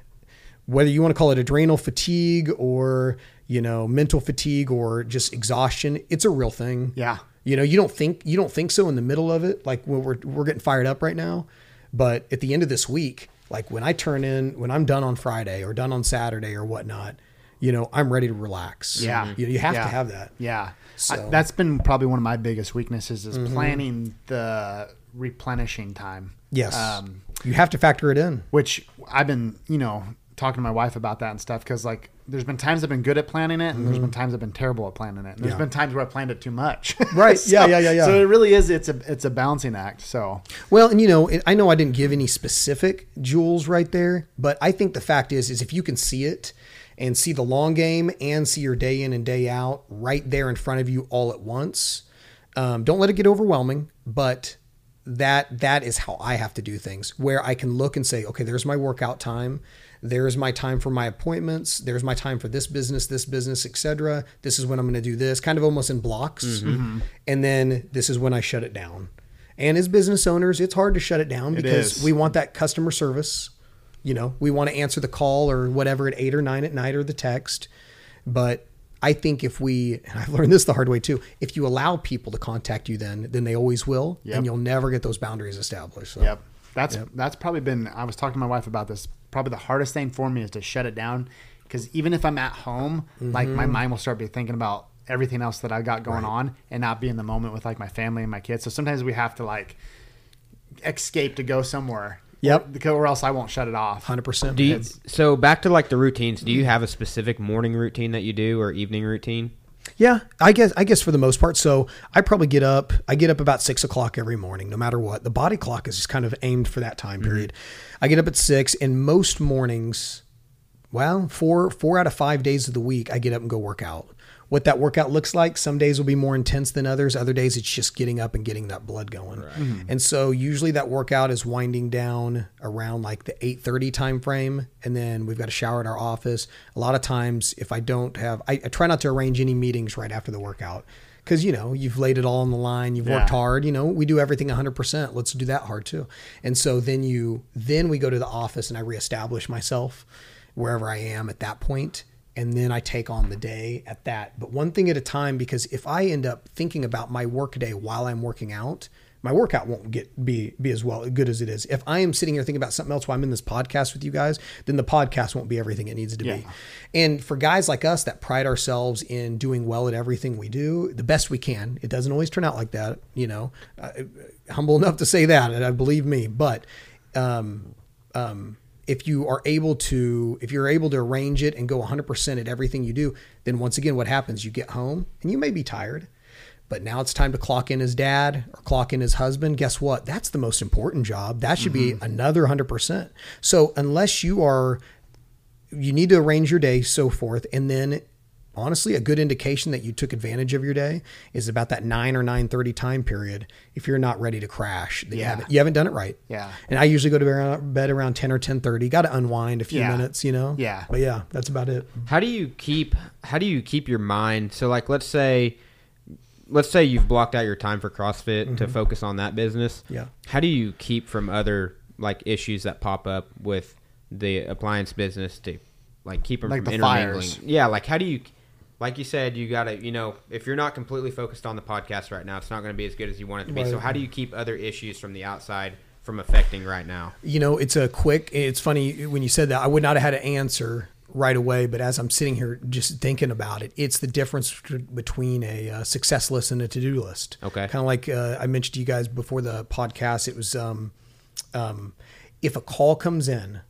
whether you want to call it adrenal fatigue or you know mental fatigue or just exhaustion it's a real thing Yeah. You know you don't think you don't think so in the middle of it like when we're we're getting fired up right now but at the end of this week like when i turn in when i'm done on friday or done on saturday or whatnot you know i'm ready to relax Yeah. you, you have Yeah. to have that Yeah. So- Mm-hmm. I- that's been probably one of my biggest weaknesses is planning the replenishing time. yes Um, you have to factor it in which I've been, you know, talking to my wife about that and stuff because like there's been times I've been good at planning it and there's been times I've been terrible at planning it. And there's Mm-hmm. Yeah. been times where I planned it too much. [laughs] Right. So- Yeah, yeah, yeah, yeah. So it really is it's a it's a balancing act. So Well, and you know, it- I know I didn't give any specific jewels right there, but I think the fact is, is if you can see it and see the long game and see your day in and day out right there in front of you all at once, um, don't let it get overwhelming. But that that is how I have to do things, where I can look and say, okay, there's my workout time. There's my time for my appointments. There's my time for this business, this business, etc. This is when I'm going to do this, kind of almost in blocks. Mm-hmm. And then this is when I shut it down. And as business owners, it's hard to shut it down because is. we want that customer service. You know, we want to answer the call or whatever at eight or nine at night or the text. But I think if we, and I've learned this the hard way too, if you allow people to contact you, then then they always will, Yep. and you'll never get those boundaries established. So. Yep. That's that's probably been. I was talking to my wife about this. Probably the hardest thing for me is to shut it down because even if I'm at home, like Mm-hmm. my mind will start be thinking about everything else that I got going on and not be in the moment with like my family and my kids. So sometimes we have to like escape to go somewhere. Yep. Because or else I won't shut it off. Hundred percent. Do you, so back to like the routines. Do you have a specific morning routine that you do or evening routine? Yeah, I guess I guess for the most part. So I probably get up. I get up about six o'clock every morning, no matter what. The body clock is just kind of aimed for that time mm-hmm. period. I get up at six, and most mornings, well, four four out of five days of the week, I get up and go work out. What that workout looks like. Some days will be more intense than others. Other days it's just getting up and getting that blood going. Mm-hmm. And so usually that workout is winding down around like the 8:30 time frame and then we've got a shower at our office. A lot of times if I don't have I, I try not to arrange any meetings right after the workout because you know you've laid it all on the line you've worked hard you know we do everything 100% let's do that hard too and so then you then we go to the office and i reestablish myself wherever i am at that point and then i take on the day at that but one thing at a time because if i end up thinking about my work day while i'm working out my workout won't get be be as well good as it is. If I am sitting here thinking about something else while I'm in this podcast with you guys, then the podcast won't be everything it needs to Yeah. be. And for guys like us that pride ourselves in doing well at everything we do, the best we can. It doesn't always turn out like that, you know. Uh, humble enough to say that, and I believe me. But um, um, if you are able to, if you're able to arrange it and go 100% at everything you do, then once again, what happens? You get home and you may be tired. But now it's time to clock in as dad or clock in as husband. Guess what? That's the most important job. That should be mm-hmm. another 100%. So, unless you are you need to arrange your day, so forth. And then honestly, a good indication that you took advantage of your day is about that nine or nine thirty time period. If you're not ready to crash, that you, Yeah. haven't, you haven't done it right. Yeah. And I usually go to bed- bed around ten or ten thirty. Got to unwind a few Yeah. minutes, you know. Yeah. But yeah, that's about it. How do you keep how do you keep your mind so like let's say let's say you've blocked out your time for CrossFit to focus on that business. Mm-hmm. Yeah. How do you keep from other like issues that pop up with the appliance business to like keep them Like from the intermingling? fires. Yeah, like how do you like you said you got to, you know, if you're not completely focused on the podcast right now, it's not going to be as good as you want it to be. So how do you keep other issues from the outside from affecting right now? You know, it's a quick. It's funny when you said that. I would not have had an answer right away, but as I'm sitting here just thinking about it, it's the difference between a uh, success list and a to do list. Okay. Kind of like uh, I mentioned to you guys before the podcast. It was um, um, if a call comes in,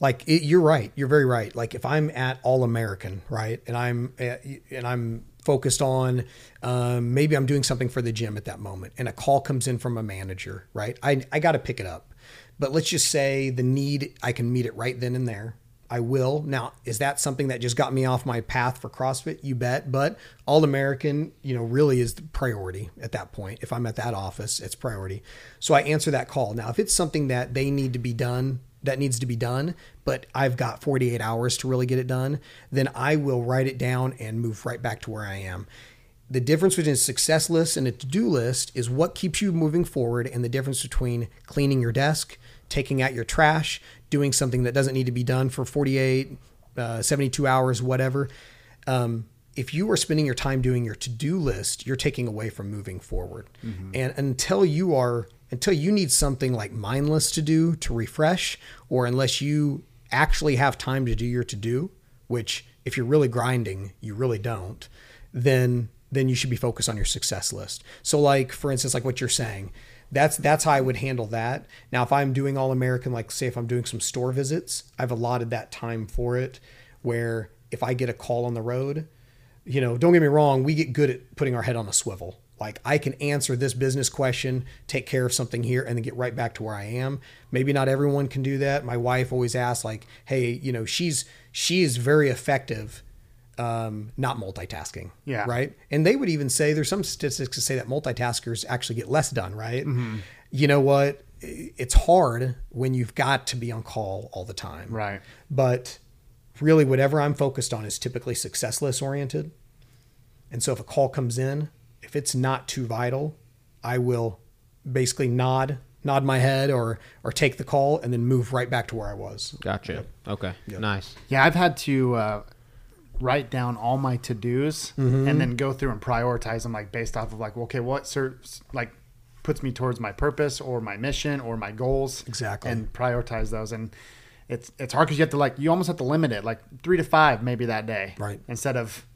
like it, you're right, you're very right. Like if I'm at All American, right, and I'm uh, and I'm focused on um, maybe I'm doing something for the gym at that moment, and a call comes in from a manager, right? I I got to pick it up, but let's just say the need I can meet it right then and there. I will. Now, is that something that just got me off my path for CrossFit? You bet. But All American, you know, really is the priority at that point. If I'm at that office, it's priority. So I answer that call. Now, if it's something that they need to be done, that needs to be done, but I've got 48 hours to really get it done, then I will write it down and move right back to where I am. The difference between a success list and a to do list is what keeps you moving forward, and the difference between cleaning your desk, taking out your trash, doing something that doesn't need to be done for 48, uh, 72 hours, whatever. Um, if you are spending your time doing your to do list, you're taking away from moving forward. And until you are, until you need something like mindless to do to refresh, or unless you actually have time to do your to do, which if you're really grinding, you really don't, then then you should be focused on your success list. So like for instance, like what you're saying, that's that's how I would handle that. Now if I'm doing all American, like say if I'm doing some store visits, I've allotted that time for it where if I get a call on the road, you know, don't get me wrong, we get good at putting our head on a swivel. Like I can answer this business question, take care of something here, and then get right back to where I am. Maybe not everyone can do that. My wife always asks, like, "Hey, you know, she's she is very effective, um, not multitasking, Yeah. right." And they would even say there's some statistics to say that multitaskers actually get less done, right? You know what? It's hard when you've got to be on call all the time, Right. but really whatever I'm focused on is typically success list oriented. And so if a call comes in, if it's not too vital, I will basically nod nod my head or or take the call and then move right back to where I was. Gotcha. Okay. Nice. Yeah, I've had to uh, write down all my to dos Mm-hmm. and then go through and prioritize them like based off of like, okay, what serves like puts me towards my purpose or my mission or my goals Exactly. and prioritize those and it's it's hard because you have to like you almost have to limit it like three to five maybe that day Right. instead of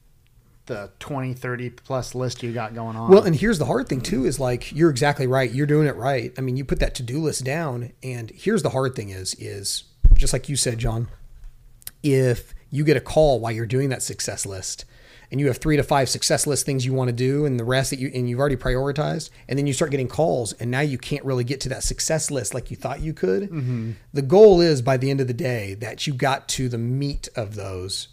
the 20 30 plus list you got going on Well, and here's the hard thing too is like you're exactly right. You're doing it right. I mean, you put that to-do list down and here's the hard thing is is just like you said, John, if you get a call while you're doing that success list and you have 3 to 5 success list things you want to do and the rest that you and you've already prioritized and then you start getting calls and now you can't really get to that success list like you thought you could. Mm-hmm. The goal is by the end of the day that you got to the meat of those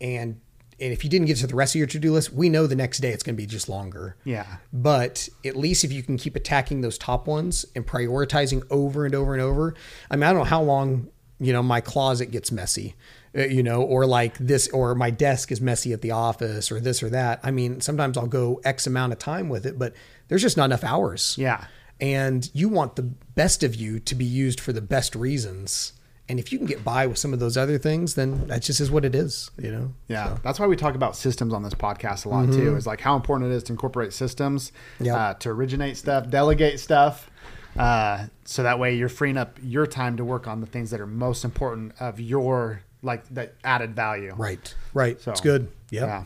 and and if you didn't get to the rest of your to-do list, we know the next day it's going to be just longer. Yeah. But at least if you can keep attacking those top ones and prioritizing over and over and over, I mean, I don't know how long, you know, my closet gets messy, uh, you know, or like this, or my desk is messy at the office or this or that. I mean, sometimes I'll go X amount of time with it, but there's just not enough hours. Yeah. And you want the best of you to be used for the best reasons. And if you can get by with some of those other things, then that just is what it is, you know? Yeah, that's why we talk about systems on this podcast a lot too. Is like how important it is to incorporate systems, Yep. uh, to originate stuff, delegate stuff, uh, so that way you're freeing up your time to work on the things that are most important of your like that added value. Right. Right. So it's good. Yep. Yeah.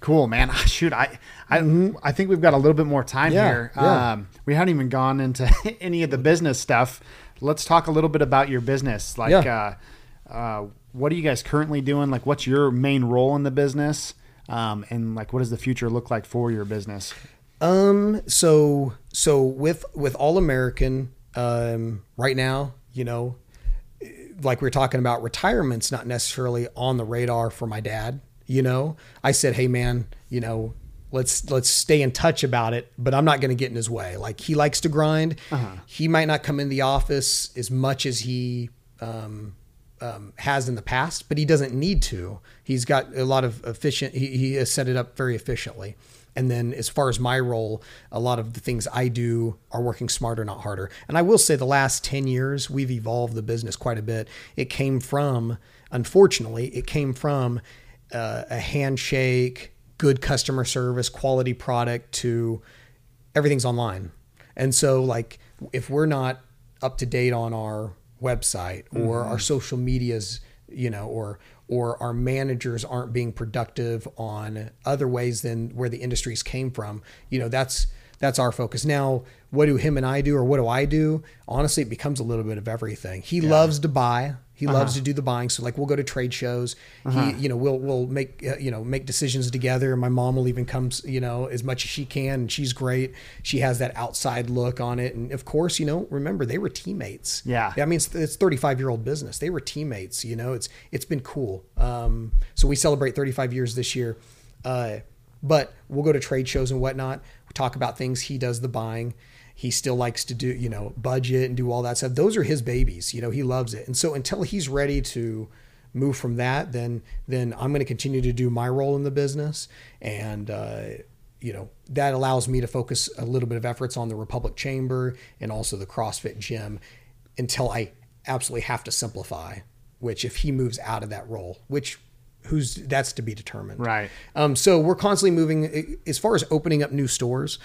Cool, man. [laughs] Shoot, I, I, I think we've got a little bit more time Yeah, here. yeah. Um, we haven't even gone into [laughs] any of the business stuff. Let's talk a little bit about your business. Like, Yeah. uh, uh, what are you guys currently doing? Like, what's your main role in the business? Um, and like, what does the future look like for your business? Um. So so with with All American, um, right now, you know, like we are talking about, retirement's not necessarily on the radar for my dad. You know, I said, hey man, you know, let's let's stay in touch about it, but I'm not going to get in his way. Like he likes to grind. He might not come in the office as much as he um, um, has in the past, but he doesn't need to. He's got a lot of efficient. He, he has set it up very efficiently. And then as far as my role, a lot of the things I do are working smarter, not harder. And I will say the last 10 years, we've evolved the business quite a bit. It came from, unfortunately, it came from uh, a handshake, good customer service, quality product to everything's online. And so like if we're not up to date on our website or mm-hmm. our social medias, you know, or or our managers aren't being productive on other ways than where the industries came from, you know, that's that's our focus. Now, what do him and I do or what do I do? Honestly, it becomes a little bit of everything. He loves to buy. He loves to do the buying. So like we'll go to trade shows. He, you know, we'll we'll make uh, you know make decisions together. My mom will even come, you know, as much as she can, and she's great. She has that outside look on it, and of course, you know, remember they were teammates. Yeah. I mean, it's, it's 35 year old business. They were teammates. You know, it's it's been cool. Um, so we celebrate 35 years this year. Uh, but we'll go to trade shows and whatnot. We talk about things. He does the buying. He still likes to do, you know, budget and do all that stuff. Those are his babies. You know, he loves it. And so until he's ready to move from that, then then I'm going to continue to do my role in the business, and uh, you know that allows me to focus a little bit of efforts on the Republic Chamber and also the CrossFit gym until I absolutely have to simplify. Which if he moves out of that role, which who's that's to be determined. Right. Um, so we're constantly moving as far as opening up new stores.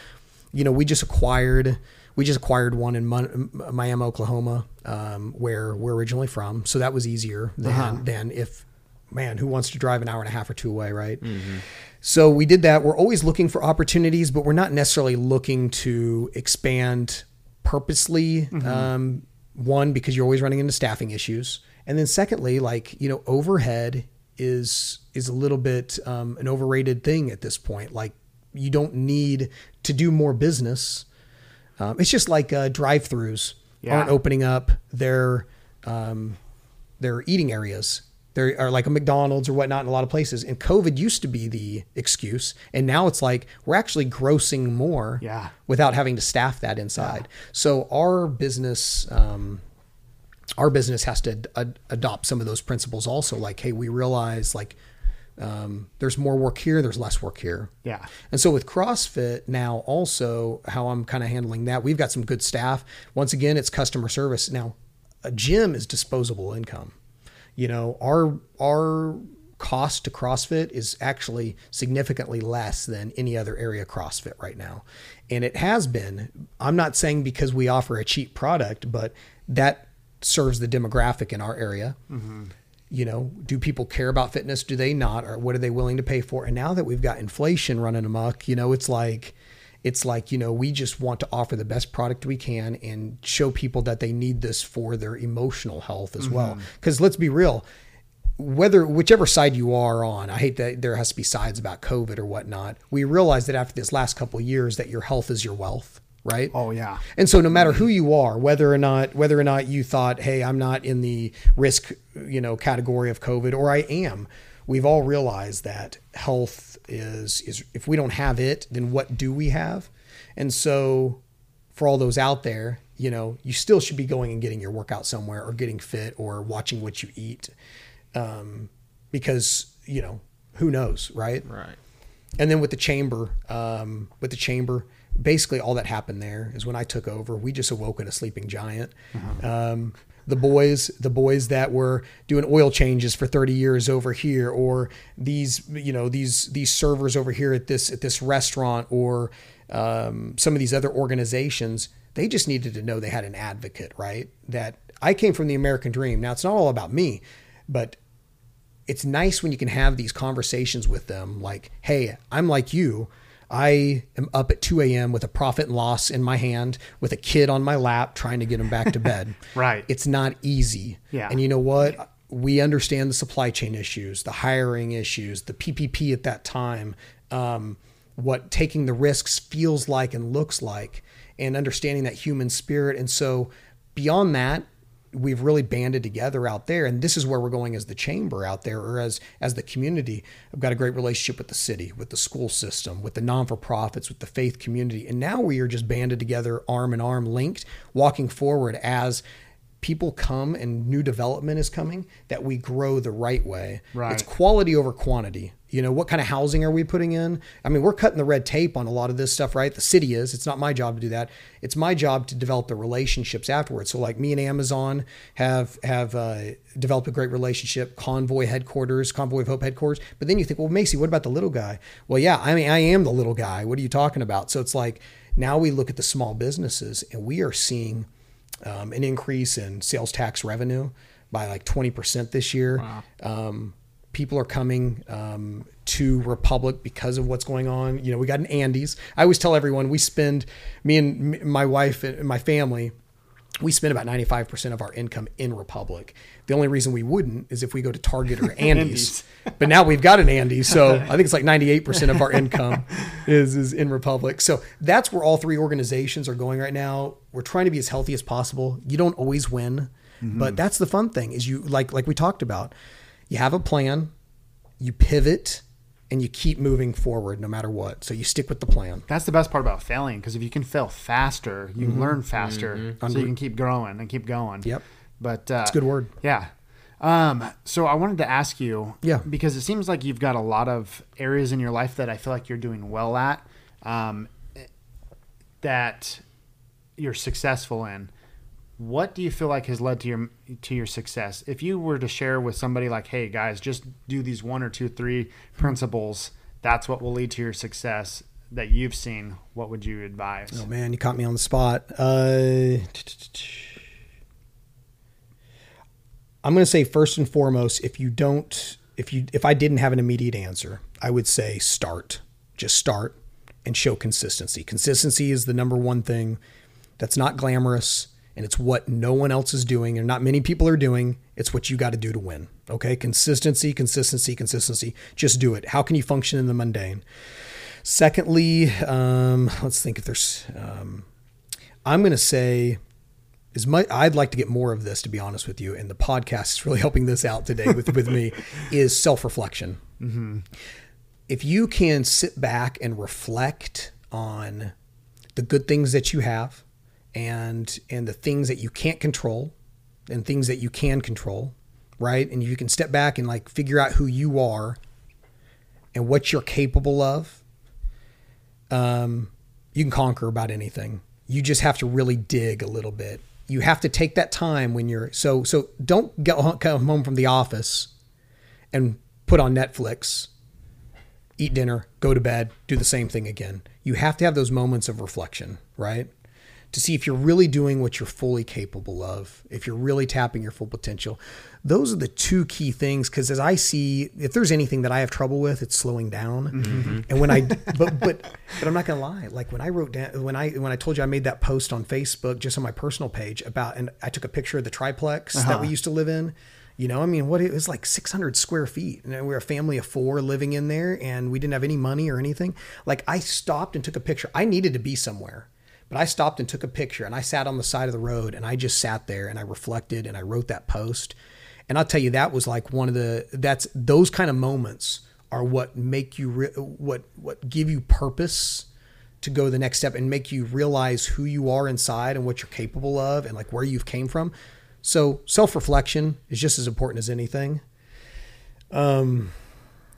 You know, we just acquired we just acquired one in Mon- Miami, Oklahoma, um, where we're originally from. So that was easier than than if man who wants to drive an hour and a half or two away, right? So we did that. We're always looking for opportunities, but we're not necessarily looking to expand purposely. Um, one because you're always running into staffing issues, and then secondly, like you know, overhead is is a little bit um, an overrated thing at this point. Like you don't need to do more business. Um, it's just like uh, drive-throughs Yeah. aren't opening up their um, their eating areas. There are like a McDonald's or whatnot in a lot of places. And COVID used to be the excuse, and now it's like we're actually grossing more Yeah. without having to staff that inside. So our business. Um, our business has to ad- adopt some of those principles also like hey we realize like um, there's more work here there's less work here Yeah. and so with CrossFit now, also how I'm kind of handling that, we've got some good staff. Once again, it's customer service. Now, a gym is disposable income. You know, our our cost to CrossFit is actually significantly less than any other area CrossFit right now. And it has been. I'm not saying because we offer a cheap product, but that serves the demographic in our area you know, do people care about fitness? Do they not? Or what are they willing to pay for? And now that we've got inflation running amok, you know, it's like, it's like, you know, we just want to offer the best product we can and show people that they need this for their emotional health as well. Mm-hmm. Because let's be real, whether whichever side you are on, I hate that there has to be sides about COVID or whatnot. We realize that after this last couple of years, that your health is your wealth, right? Oh yeah. And so no matter who you are, whether or not whether or not you thought, "Hey, I'm not in the risk, you know, category of COVID or I am." we've all realized that health is is if we don't have it, then what do we have? And so for all those out there, you know, you still should be going and getting your workout somewhere or getting fit or watching what you eat. Um, because, you know, who knows, right? Right. And then with the chamber, um, with the chamber, basically all that happened there is when I took over, we just awoken a sleeping giant. Um, the boys, the boys that were doing oil changes for 30 years over here, or these, you know, these these servers over here at this at this restaurant, or um, some of these other organizations, they just needed to know they had an advocate, right? That I came from the American dream. Now it's not all about me, but it's nice when you can have these conversations with them like, hey, I'm like you. I am up at 2 a.m. with a profit and loss in my hand, with a kid on my lap, trying to get him back to bed. [laughs] Right. It's not easy. Yeah. And you know what? We understand the supply chain issues, the hiring issues, the PPP at that time, um, what taking the risks feels like and looks like, and understanding that human spirit. And so, beyond that, we've really banded together out there and this is where we're going as the chamber out there or as as the community. I've got a great relationship with the city with the school system with the non-for-profits with the faith community and now we are just banded together arm in arm linked walking forward as people come and new development is coming that we grow the right way. Right. it's quality over quantity you know what kind of housing are we putting in? I mean we're cutting the red tape on a lot of this stuff right? The city is. It's not my job to do that. It's my job to develop the relationships afterwards. So like me and amazon have have uh, developed a great relationship convoy headquarters convoy of hope headquarters. But then you think well macy what about the little guy? Well yeah i mean i am the little guy. What are you talking about? So it's like now we look at the small businesses and we are seeing um, an increase in sales tax revenue by like 20% this year. Um, people are coming um, to Republic because of what's going on. You know, we got an Andy's. I always tell everyone we spend, me and my wife and my family, we spend about 95% of our income in Republic. The only reason we wouldn't is if we go to Target or [laughs] Andy's. but now we've got an Andy's. So I think it's like 98% of our income [laughs] is, is in Republic. So that's where all three organizations are going right now. We're trying to be as healthy as possible. You don't always win, but that's the fun thing is you like like we talked about. You have a plan, you pivot, and you keep moving forward no matter what. So you stick with the plan. That's the best part about failing because if you can fail faster, you learn faster, so you can keep growing and keep going. Yep. But uh, It's a good word. Yeah. Um, so I wanted to ask you, Yeah. because it seems like you've got a lot of areas in your life that I feel like you're doing well at, um, that you're successful in. What do you feel like has led to your to your success? If you were to share with somebody like, "Hey guys, just do these one or two, three principles. That's what will lead to your success." That you've seen, what would you advise? Oh man, you caught me on the spot. Uh, I'm going to say first and foremost, if you don't, if you, if I didn't have an immediate answer, I would say start. Just start and show consistency. Consistency is the number one thing that's not glamorous and it's what no one else is doing and not many people are doing. It's what you got to do to win. Okay. Consistency, consistency, consistency. Just do it. How can you function in the mundane? Secondly, um, let's think if there's, um, I'm going to say, as much I'd like to get more of this, to be honest with you, and the podcast is really [laughs] helping this out today with, with me, [laughs] is self reflection. If you can sit back and reflect on the good things that you have and and the things that you can't control and things that you can control, right? And you can step back and like figure out who you are and what you're capable of, um, you can conquer about anything. You just have to really dig a little bit. You have to take that time when you're so so. Don't go come home from the office and put on Netflix, eat dinner, go to bed, do the same thing again. You have to have those moments of reflection, right? To see if you're really doing what you're fully capable of, if you're really tapping your full potential. Those are the two key things because as I see, if there's anything that I have trouble with, it's slowing down. Mm-hmm. And when I, but but but I'm not gonna lie. Like when I wrote down when I when I told you I made that post on Facebook just on my personal page about, and I took a picture of the triplex that we uh-huh. used to live in. You know, I mean, what it was like 600 square feet, and we were a family of four living in there, and we didn't have any money or anything. Like I stopped and took a picture. I needed to be somewhere, but I stopped and took a picture, and I sat on the side of the road, and I just sat there and I reflected and I wrote that post, And I'll tell you, that was like one of the that's those kind of moments are what make you re- what what give you purpose to go the next step and make you realize who you are inside and what you're capable of and like where you've came from. So self reflection is just as important as anything. Um,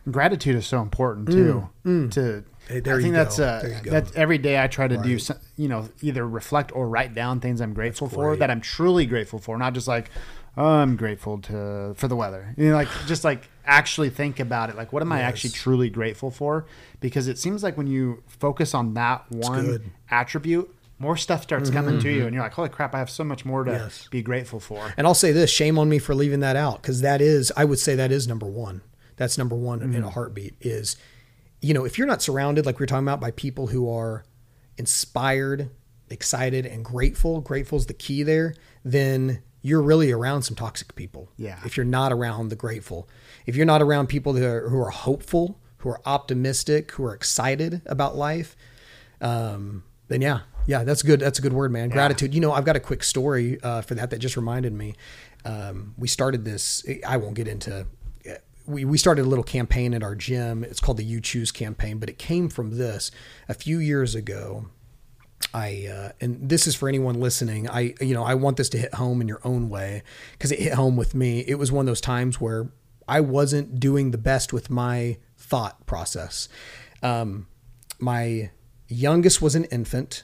Gratitude is so important too. To Hey, I think that's uh, that's every day I try to do some, you know either reflect or write down things I'm grateful for that I'm truly grateful for, not just like oh, I'm grateful to for the weather. You know, like just like actually think about it. Like what am I actually truly grateful for? Because it seems like when you focus on that one. Mm-hmm, attribute, more stuff starts coming to you, and you're like, holy crap, I have so much more to Yes. be grateful for. And I'll say this shame on me for leaving that out because that is, I would say that is number one. That's number one in a heartbeat is, you know, if you're not surrounded, like we're talking about, by people who are inspired, excited, and grateful, grateful is the key there, then you're really around some toxic people. Yeah. If you're not around the grateful, if you're not around people who are, who are hopeful, who are optimistic, who are excited about life, um, then yeah, yeah, that's good. That's a good word, man. Gratitude. You know, I've got a quick story uh, for that that just reminded me. Um, we started this. I won't get into. We, we started a little campaign at our gym. It's called the You Choose campaign, but it came from this a few years ago. I uh, and this is for anyone listening. I you know I want this to hit home in your own way because it hit home with me. It was one of those times where I wasn't doing the best with my thought process. Um, my youngest was an infant,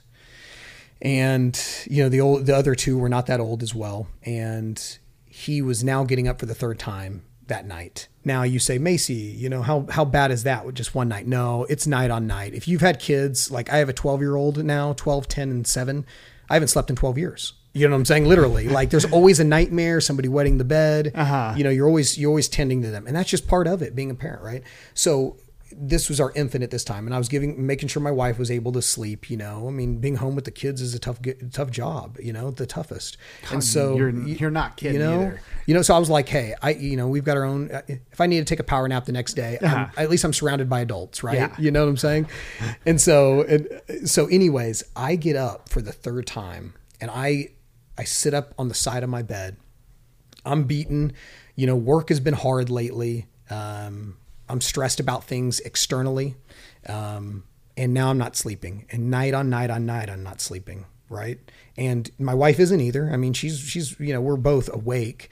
and you know the old the other two were not that old as well, and he was now getting up for the third time that night. Now you say, Macy, you know, how, how bad is that with just one night? No, it's night on night. If you've had kids, like I have a 12 year old now, 12, 10, and seven, I haven't slept in 12 years. You know what I'm saying? Literally, [laughs] like there's always a nightmare, somebody wetting the bed. Uh-huh. You know, you're always you're always tending to them, and that's just part of it, being a parent, right? So this was our infant at this time, and I was giving, making sure my wife was able to sleep. You know, I mean, being home with the kids is a tough, tough job. You know, the toughest. And so you're you're not kidding you know, either. you know. So I was like, hey, I, you know, we've got our own. uh, If I need to take a power nap the next day, Uh-huh. at least I'm surrounded by adults, right? Yeah. You know what I'm saying? [laughs] And so, and, so, anyways, I get up for the third time, and I, I sit up on the side of my bed. I'm beaten. You know, work has been hard lately. Um, I'm stressed about things externally. Um, and now I'm not sleeping. And night on night on night, I'm not sleeping. Right. And my wife isn't either. I mean, she's, she's, you know, we're both awake.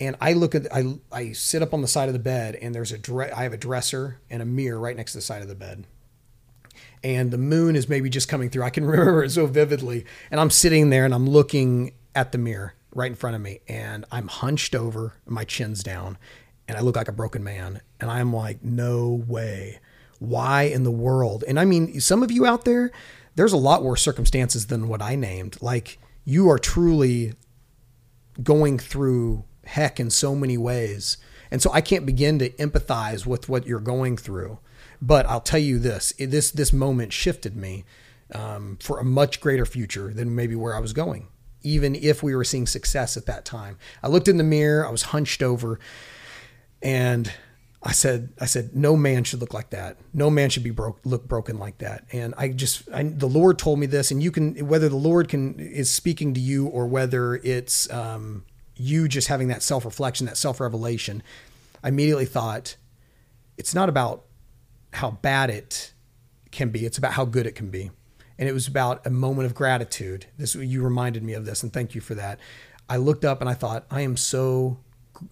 And I look at, I, I sit up on the side of the bed and there's a, dre- I have a dresser and a mirror right next to the side of the bed and the moon is maybe just coming through. I can [laughs] remember it so vividly. And I'm sitting there and I'm looking at the mirror right in front of me and I'm hunched over, my chin's down, and I look like a broken man. And I'm like, no way. Why in the world? And I mean, some of you out there, there's a lot worse circumstances than what I named. Like, you are truly going through heck in so many ways. And so I can't begin to empathize with what you're going through. But I'll tell you this: this this moment shifted me um, for a much greater future than maybe where I was going. Even if we were seeing success at that time, I looked in the mirror. I was hunched over, and I said, I said, no man should look like that. No man should be broke, look broken like that. And I just, I, the Lord told me this, and you can, whether the Lord can is speaking to you or whether it's um, you just having that self reflection, that self revelation. I immediately thought, it's not about how bad it can be; it's about how good it can be. And it was about a moment of gratitude. This you reminded me of this, and thank you for that. I looked up and I thought, I am so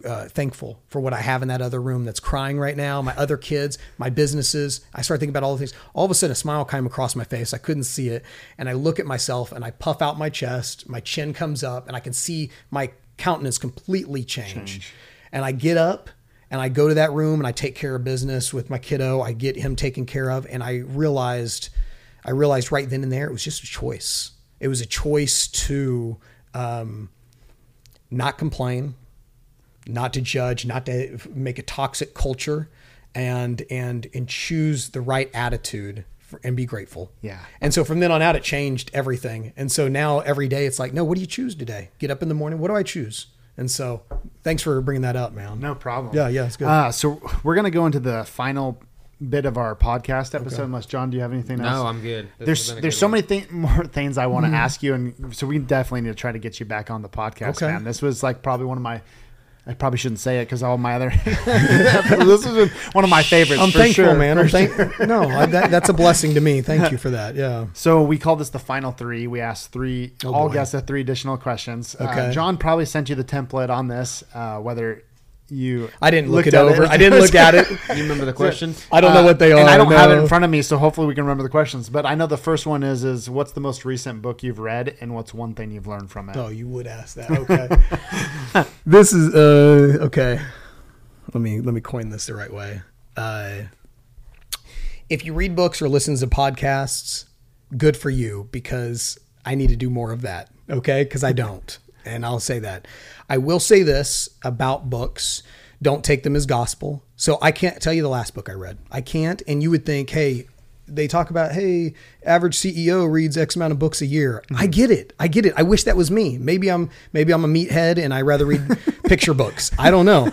uh, thankful for what I have in that other room that's crying right now, my other kids, my businesses. I start thinking about all the things. All of a sudden, a smile came across my face. I couldn't see it. And I look at myself and I puff out my chest. My chin comes up and I can see my countenance completely change. And I get up and I go to that room and I take care of business with my kiddo. I get him taken care of. And I realized, I realized right then and there, it was just a choice. It was a choice to um, not complain, not to judge, not to make a toxic culture, and and and choose the right attitude for, and be grateful. Yeah. And so from then on out, it changed everything. And so now every day, it's like, no, what do you choose today? Get up in the morning. What do I choose? And so, thanks for bringing that up, man. No problem. Yeah, yeah, it's good. Uh, so we're gonna go into the final bit of our podcast episode. Unless John, do you have anything else? No, I'm good. This there's has there's good so one. many thing, more things I want to ask you, and so we definitely need to try to get you back on the podcast, Okay. man. This was like probably one of my I probably shouldn't say it because all my other. [laughs] this is one of my favorites. I'm for thankful, sure. man. I'm thank. No, I, that, that's a blessing to me. [laughs] Thank you for that. Yeah. So we call this the final three. We asked three, Oh, all boy. guests have three additional questions. Uh, Okay. John probably sent you the template on this, uh, whether you. I didn't look it over. or- I didn't look at it. [laughs] You remember the questions? I don't know what they are. Uh, And I don't have it in front of me, so hopefully we can remember the questions. But I know the first one is is what's the most recent book you've read, and what's one thing you've learned from it. Oh, you would ask that. Okay. [laughs] [laughs] this is uh okay. Let me let me coin this the right way. Uh if you read books or listen to podcasts, good for you because I need to do more of that. Okay? Because I don't. And I'll say that. I will say this about books. Don't take them as gospel. So I can't tell you the last book I read. I can't. And you would think, hey, they talk about, hey, average CEO reads X amount of books a year. I get it. I get it. I wish that was me. Maybe I'm maybe I'm a meathead and I rather read [laughs] picture books. I don't know.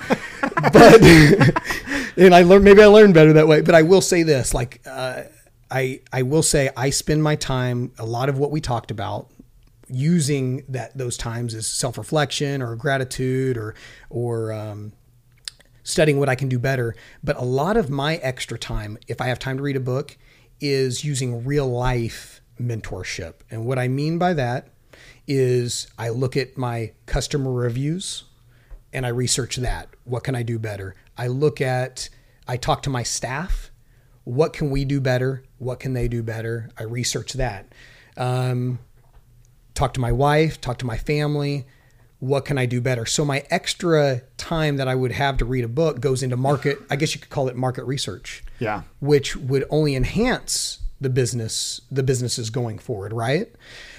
But [laughs] and I learned maybe I learned better that way. But I will say this, like uh, I I will say I spend my time a lot of what we talked about using that those times as self reflection or gratitude or or um, studying what I can do better. But a lot of my extra time, if I have time to read a book, is using real life mentorship. And what I mean by that is I look at my customer reviews and I research that. What can I do better? I look at, I talk to my staff. What can we do better? What can they do better? I research that. Um, talk to my wife, talk to my family. What can I do better? So my extra time that I would have to read a book goes into market. I guess you could call it market research. Yeah. Which would only enhance the business, the businesses going forward, right?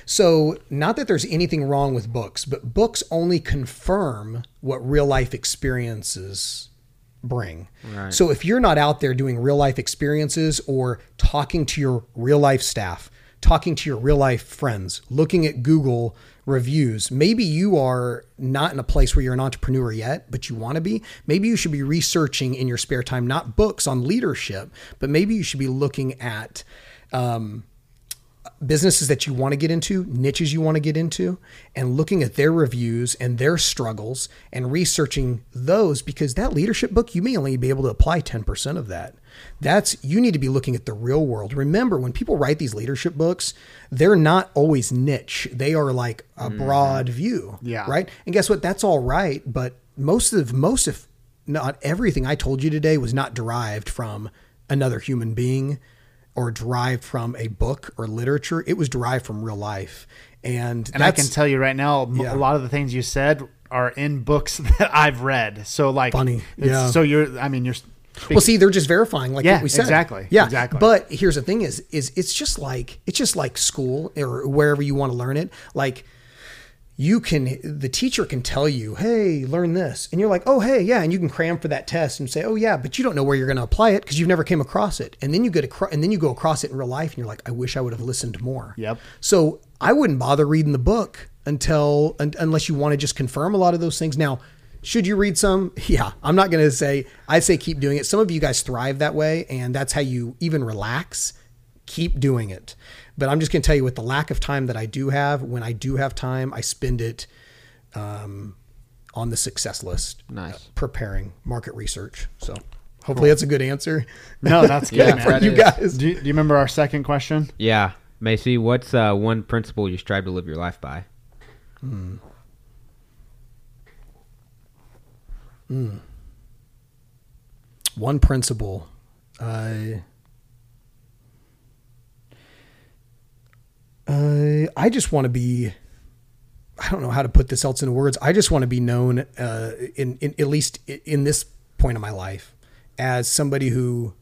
So not that there's anything wrong with books, but books only confirm what real life experiences bring. So if you're not out there doing real life experiences or talking to your real life staff, talking to your real life friends, looking at Google reviews, maybe you are not in a place where you're an entrepreneur yet, but you want to be. Maybe you should be researching in your spare time, not books on leadership, but maybe you should be looking at um, businesses that you want to get into, niches you want to get into, and looking at their reviews and their struggles and researching those because that leadership book, you may only be able to apply 10% of that. That's you need to be looking at the real world. Remember, when people write these leadership books, they're not always niche. They are like a mm-hmm. broad view. Yeah. Right. And guess what? That's all right. But most of most if not everything I told you today was not derived from another human being or derived from a book or literature. It was derived from real life. And, And I can tell you right now, Yeah. a lot of the things you said are in books [laughs] that I've read. So like Funny. Yeah. So you're, I mean, you're. Well, see, they're just verifying, like Yeah, what we said. exactly, Yeah, exactly. But here's the thing: is is it's just like it's just like school or wherever you want to learn it. Like you can, the teacher can tell you, "Hey, learn this," and you're like, "Oh, hey, yeah," and you can cram for that test and say, "Oh, yeah," but you don't know where you're going to apply it because you've never came across it. And then you get across, and then you go across it in real life, and you're like, "I wish I would have listened more." Yep. So I wouldn't bother reading the book until un, unless you want to just confirm a lot of those things. Now, should you read some? [laughs] Yeah, I'm not going to say. I say keep doing it. Some of you guys thrive that way, and that's how you even relax. Keep doing it. But I'm just going to tell you, with the lack of time that I do have, when I do have time, I spend it um, on the success list. Nice. uh, preparing market research. So hopefully that's a good answer. [laughs] No, that's [laughs] good, Yeah, man. for that you is. guys. Do you, do you remember our second question? Yeah. Macy, what's uh, one principle you strive to live your life by? One principle. Uh, uh, I just want to be. I don't know how to put this else into words. I just want to be known, uh, in, in at least in this point of my life, as somebody who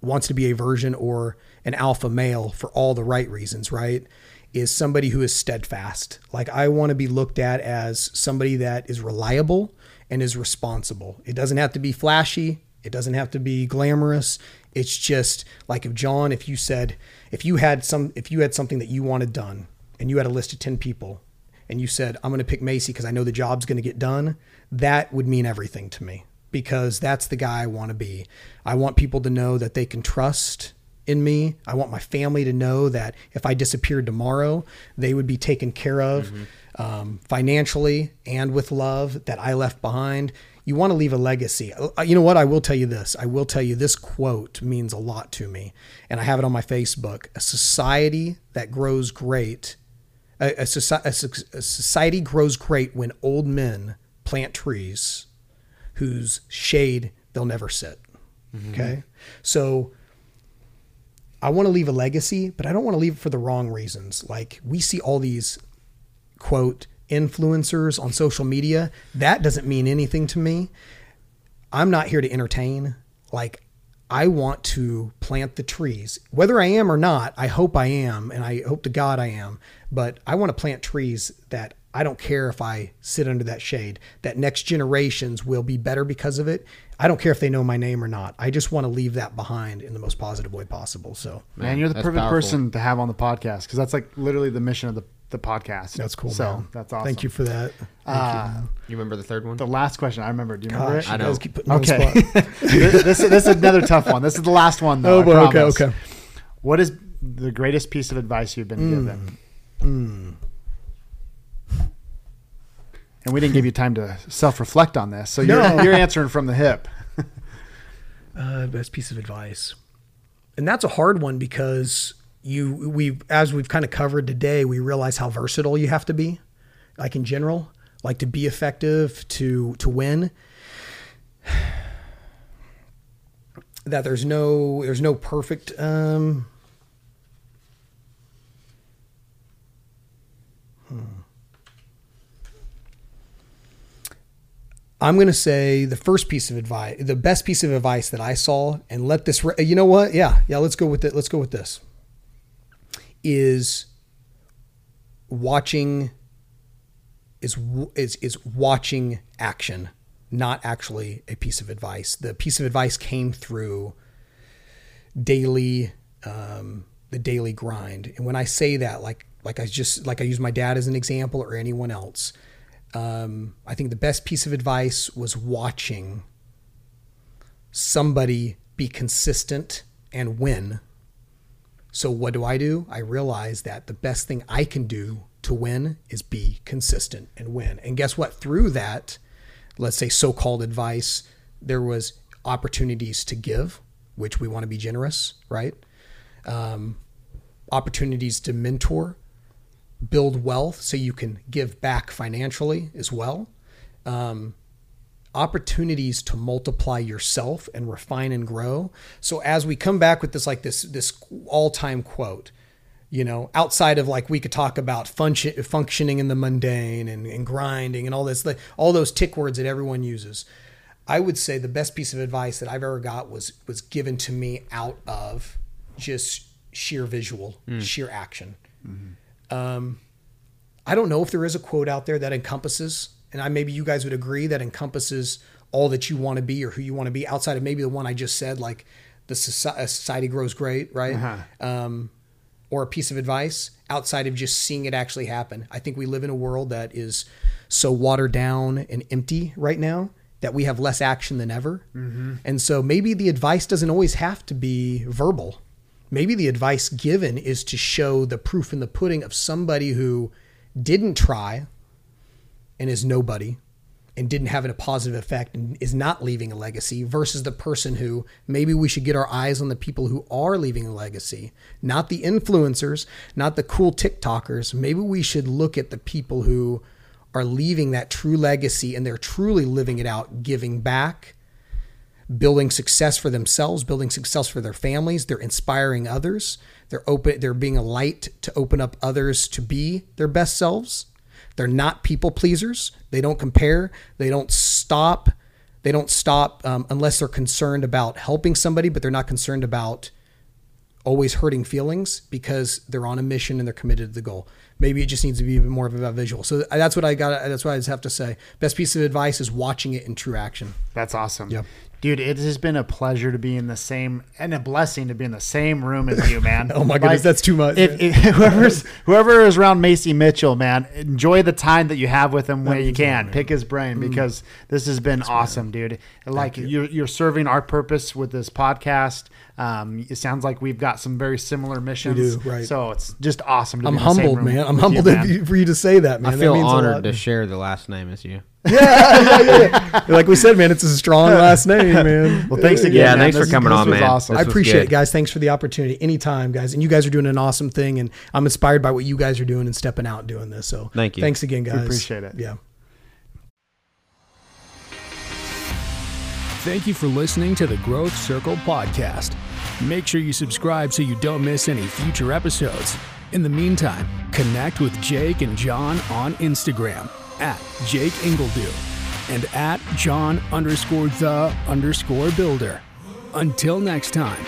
wants to be a version or an alpha male for all the right reasons. Right? Is somebody who is steadfast. Like I want to be looked at as somebody that is reliable and is responsible. It doesn't have to be flashy. It doesn't have to be glamorous. It's just like if John, if you said, if you had some, if you had something that you wanted done and you had a list of 10 people and you said, I'm going to pick Macy because I know the job's going to get done, that would mean everything to me because that's the guy I want to be. I want people to know that they can trust in me. I want my family to know that if I disappeared tomorrow, they would be taken care of mm-hmm. Um, financially and with love that I left behind. You want to leave a legacy. Uh, You know what? I will tell you this. I will tell you this quote means a lot to me. And I have it on my Facebook. A society that grows great, a, a, soci- a a society grows great when old men plant trees whose shade they'll never sit. Okay. So I want to leave a legacy, but I don't want to leave it for the wrong reasons. Like we see all these quote influencers on social media. That doesn't mean anything to me. I'm not here to entertain. Like I want to plant the trees. Whether I am or not, I hope I am, and I hope to God I am. But I want to plant trees that I don't care if I sit under that shade, that next generations will be better because of it. I don't care if they know my name or not. I just want to leave that behind in the most positive way possible. So Man, you're the perfect powerful. person to have on the podcast because that's like literally the mission of the, the podcast. that's cool. So man. that's awesome. Thank you for that. Uh, You remember the third one? the last question I remember. Do you remember Gosh, it? I know. keep putting me on the Okay. [laughs] this, this, this is another tough one. This is the last one, though. Oh, boy, okay, okay. What is the greatest piece of advice you've been given? Mm. And we didn't give you time to self reflect on this. So you're, you're answering from the hip. [laughs] Uh, best piece of advice, and that's a hard one because you we as we've kind of covered today, we realize how versatile you have to be, like in general, like to be effective to to win. [sighs] That there's no there's no perfect um, I'm going to say the first piece of advice, the best piece of advice that I saw, and let this, re- you know what? Yeah, yeah, let's go with it. Let's go with this. Is watching, is is is watching action, not actually a piece of advice. The piece of advice came through daily, um, the daily grind, and when I say that, like like I just like I use my dad as an example or anyone else um, I think the best piece of advice was watching somebody be consistent and win. So, what do I do? I realize that the best thing I can do to win is be consistent and win. And guess what? Through that, let's say so called advice, there was opportunities to give, which we want to be generous, right? Um, opportunities to mentor, build wealth so you can give back financially as well. Um, opportunities to multiply yourself and refine and grow. So as we come back with this like this this all-time quote, you know, outside of like we could talk about function, functioning in the mundane and, and grinding and all this, like all those tick words that everyone uses. I would say the best piece of advice that I've ever got was was given to me out of just sheer visual, sheer action. Um, I don't know if there is a quote out there that encompasses, and I maybe you guys would agree that encompasses all that you want to be or who you want to be outside of maybe the one I just said, like the society, uh, society grows great, right? Uh-huh. Um, or a piece of advice outside of just seeing it actually happen. I think we live in a world that is so watered down and empty right now that we have less action than ever. Mm-hmm. And so maybe the advice doesn't always have to be verbal. Maybe the advice given is to show the proof in the pudding of somebody who didn't try and is nobody and didn't have a positive effect and is not leaving a legacy versus the person who maybe we should get our eyes on the people who are leaving a legacy, not the influencers, not the cool TikTokers. Maybe we should look at the people who are leaving that true legacy and they're truly living it out, giving back, building success for themselves, building success for their families. They're inspiring others. They're open. They're being a light to open up others to be their best selves. They're not people pleasers. They don't compare. They don't stop. They don't stop um, unless they're concerned about helping somebody, but they're not concerned about always hurting feelings because they're on a mission and they're committed to the goal. maybe it just needs to be even more of a visual. So that's what I got. That's what I just have to say. Best piece of advice is watching it in true action. That's awesome. Yep. Dude, it has been a pleasure to be in the same and a blessing to be in the same room as you, man. [laughs] Oh my goodness, that's too much, If, if [laughs] whoever's whoever is around Macy Mitchell, man, enjoy the time that you have with him where you means a lot, can. Pick his brain mm. because this has been awesome, dude. Like you're you're serving our purpose with this podcast. Um, it sounds like we've got some very similar missions. do, right. So it's just awesome. To I'm be in the same humbled, room man. I'm humbled you, man. you- for you to say that, man. I That feel means a honored lot. to share the last name as you. [laughs] Yeah, like we said, man, it's a strong last name, [laughs] man. Well, thanks again. Yeah, man. thanks for This- coming this on, was man. Awesome. I This was appreciate it, guys. Thanks for the opportunity. Anytime, guys. And you guys are doing an awesome thing, and I'm inspired by what you guys are doing and stepping out and doing this. So Thank you. Thanks again, guys. appreciate it. Yeah. Thank you for listening to the Growth Circle podcast. Make sure you subscribe so you don't miss any future episodes. In the meantime, connect with Jake and John on Instagram at Jake Ingledue and at John underscore the underscore builder. Until next time,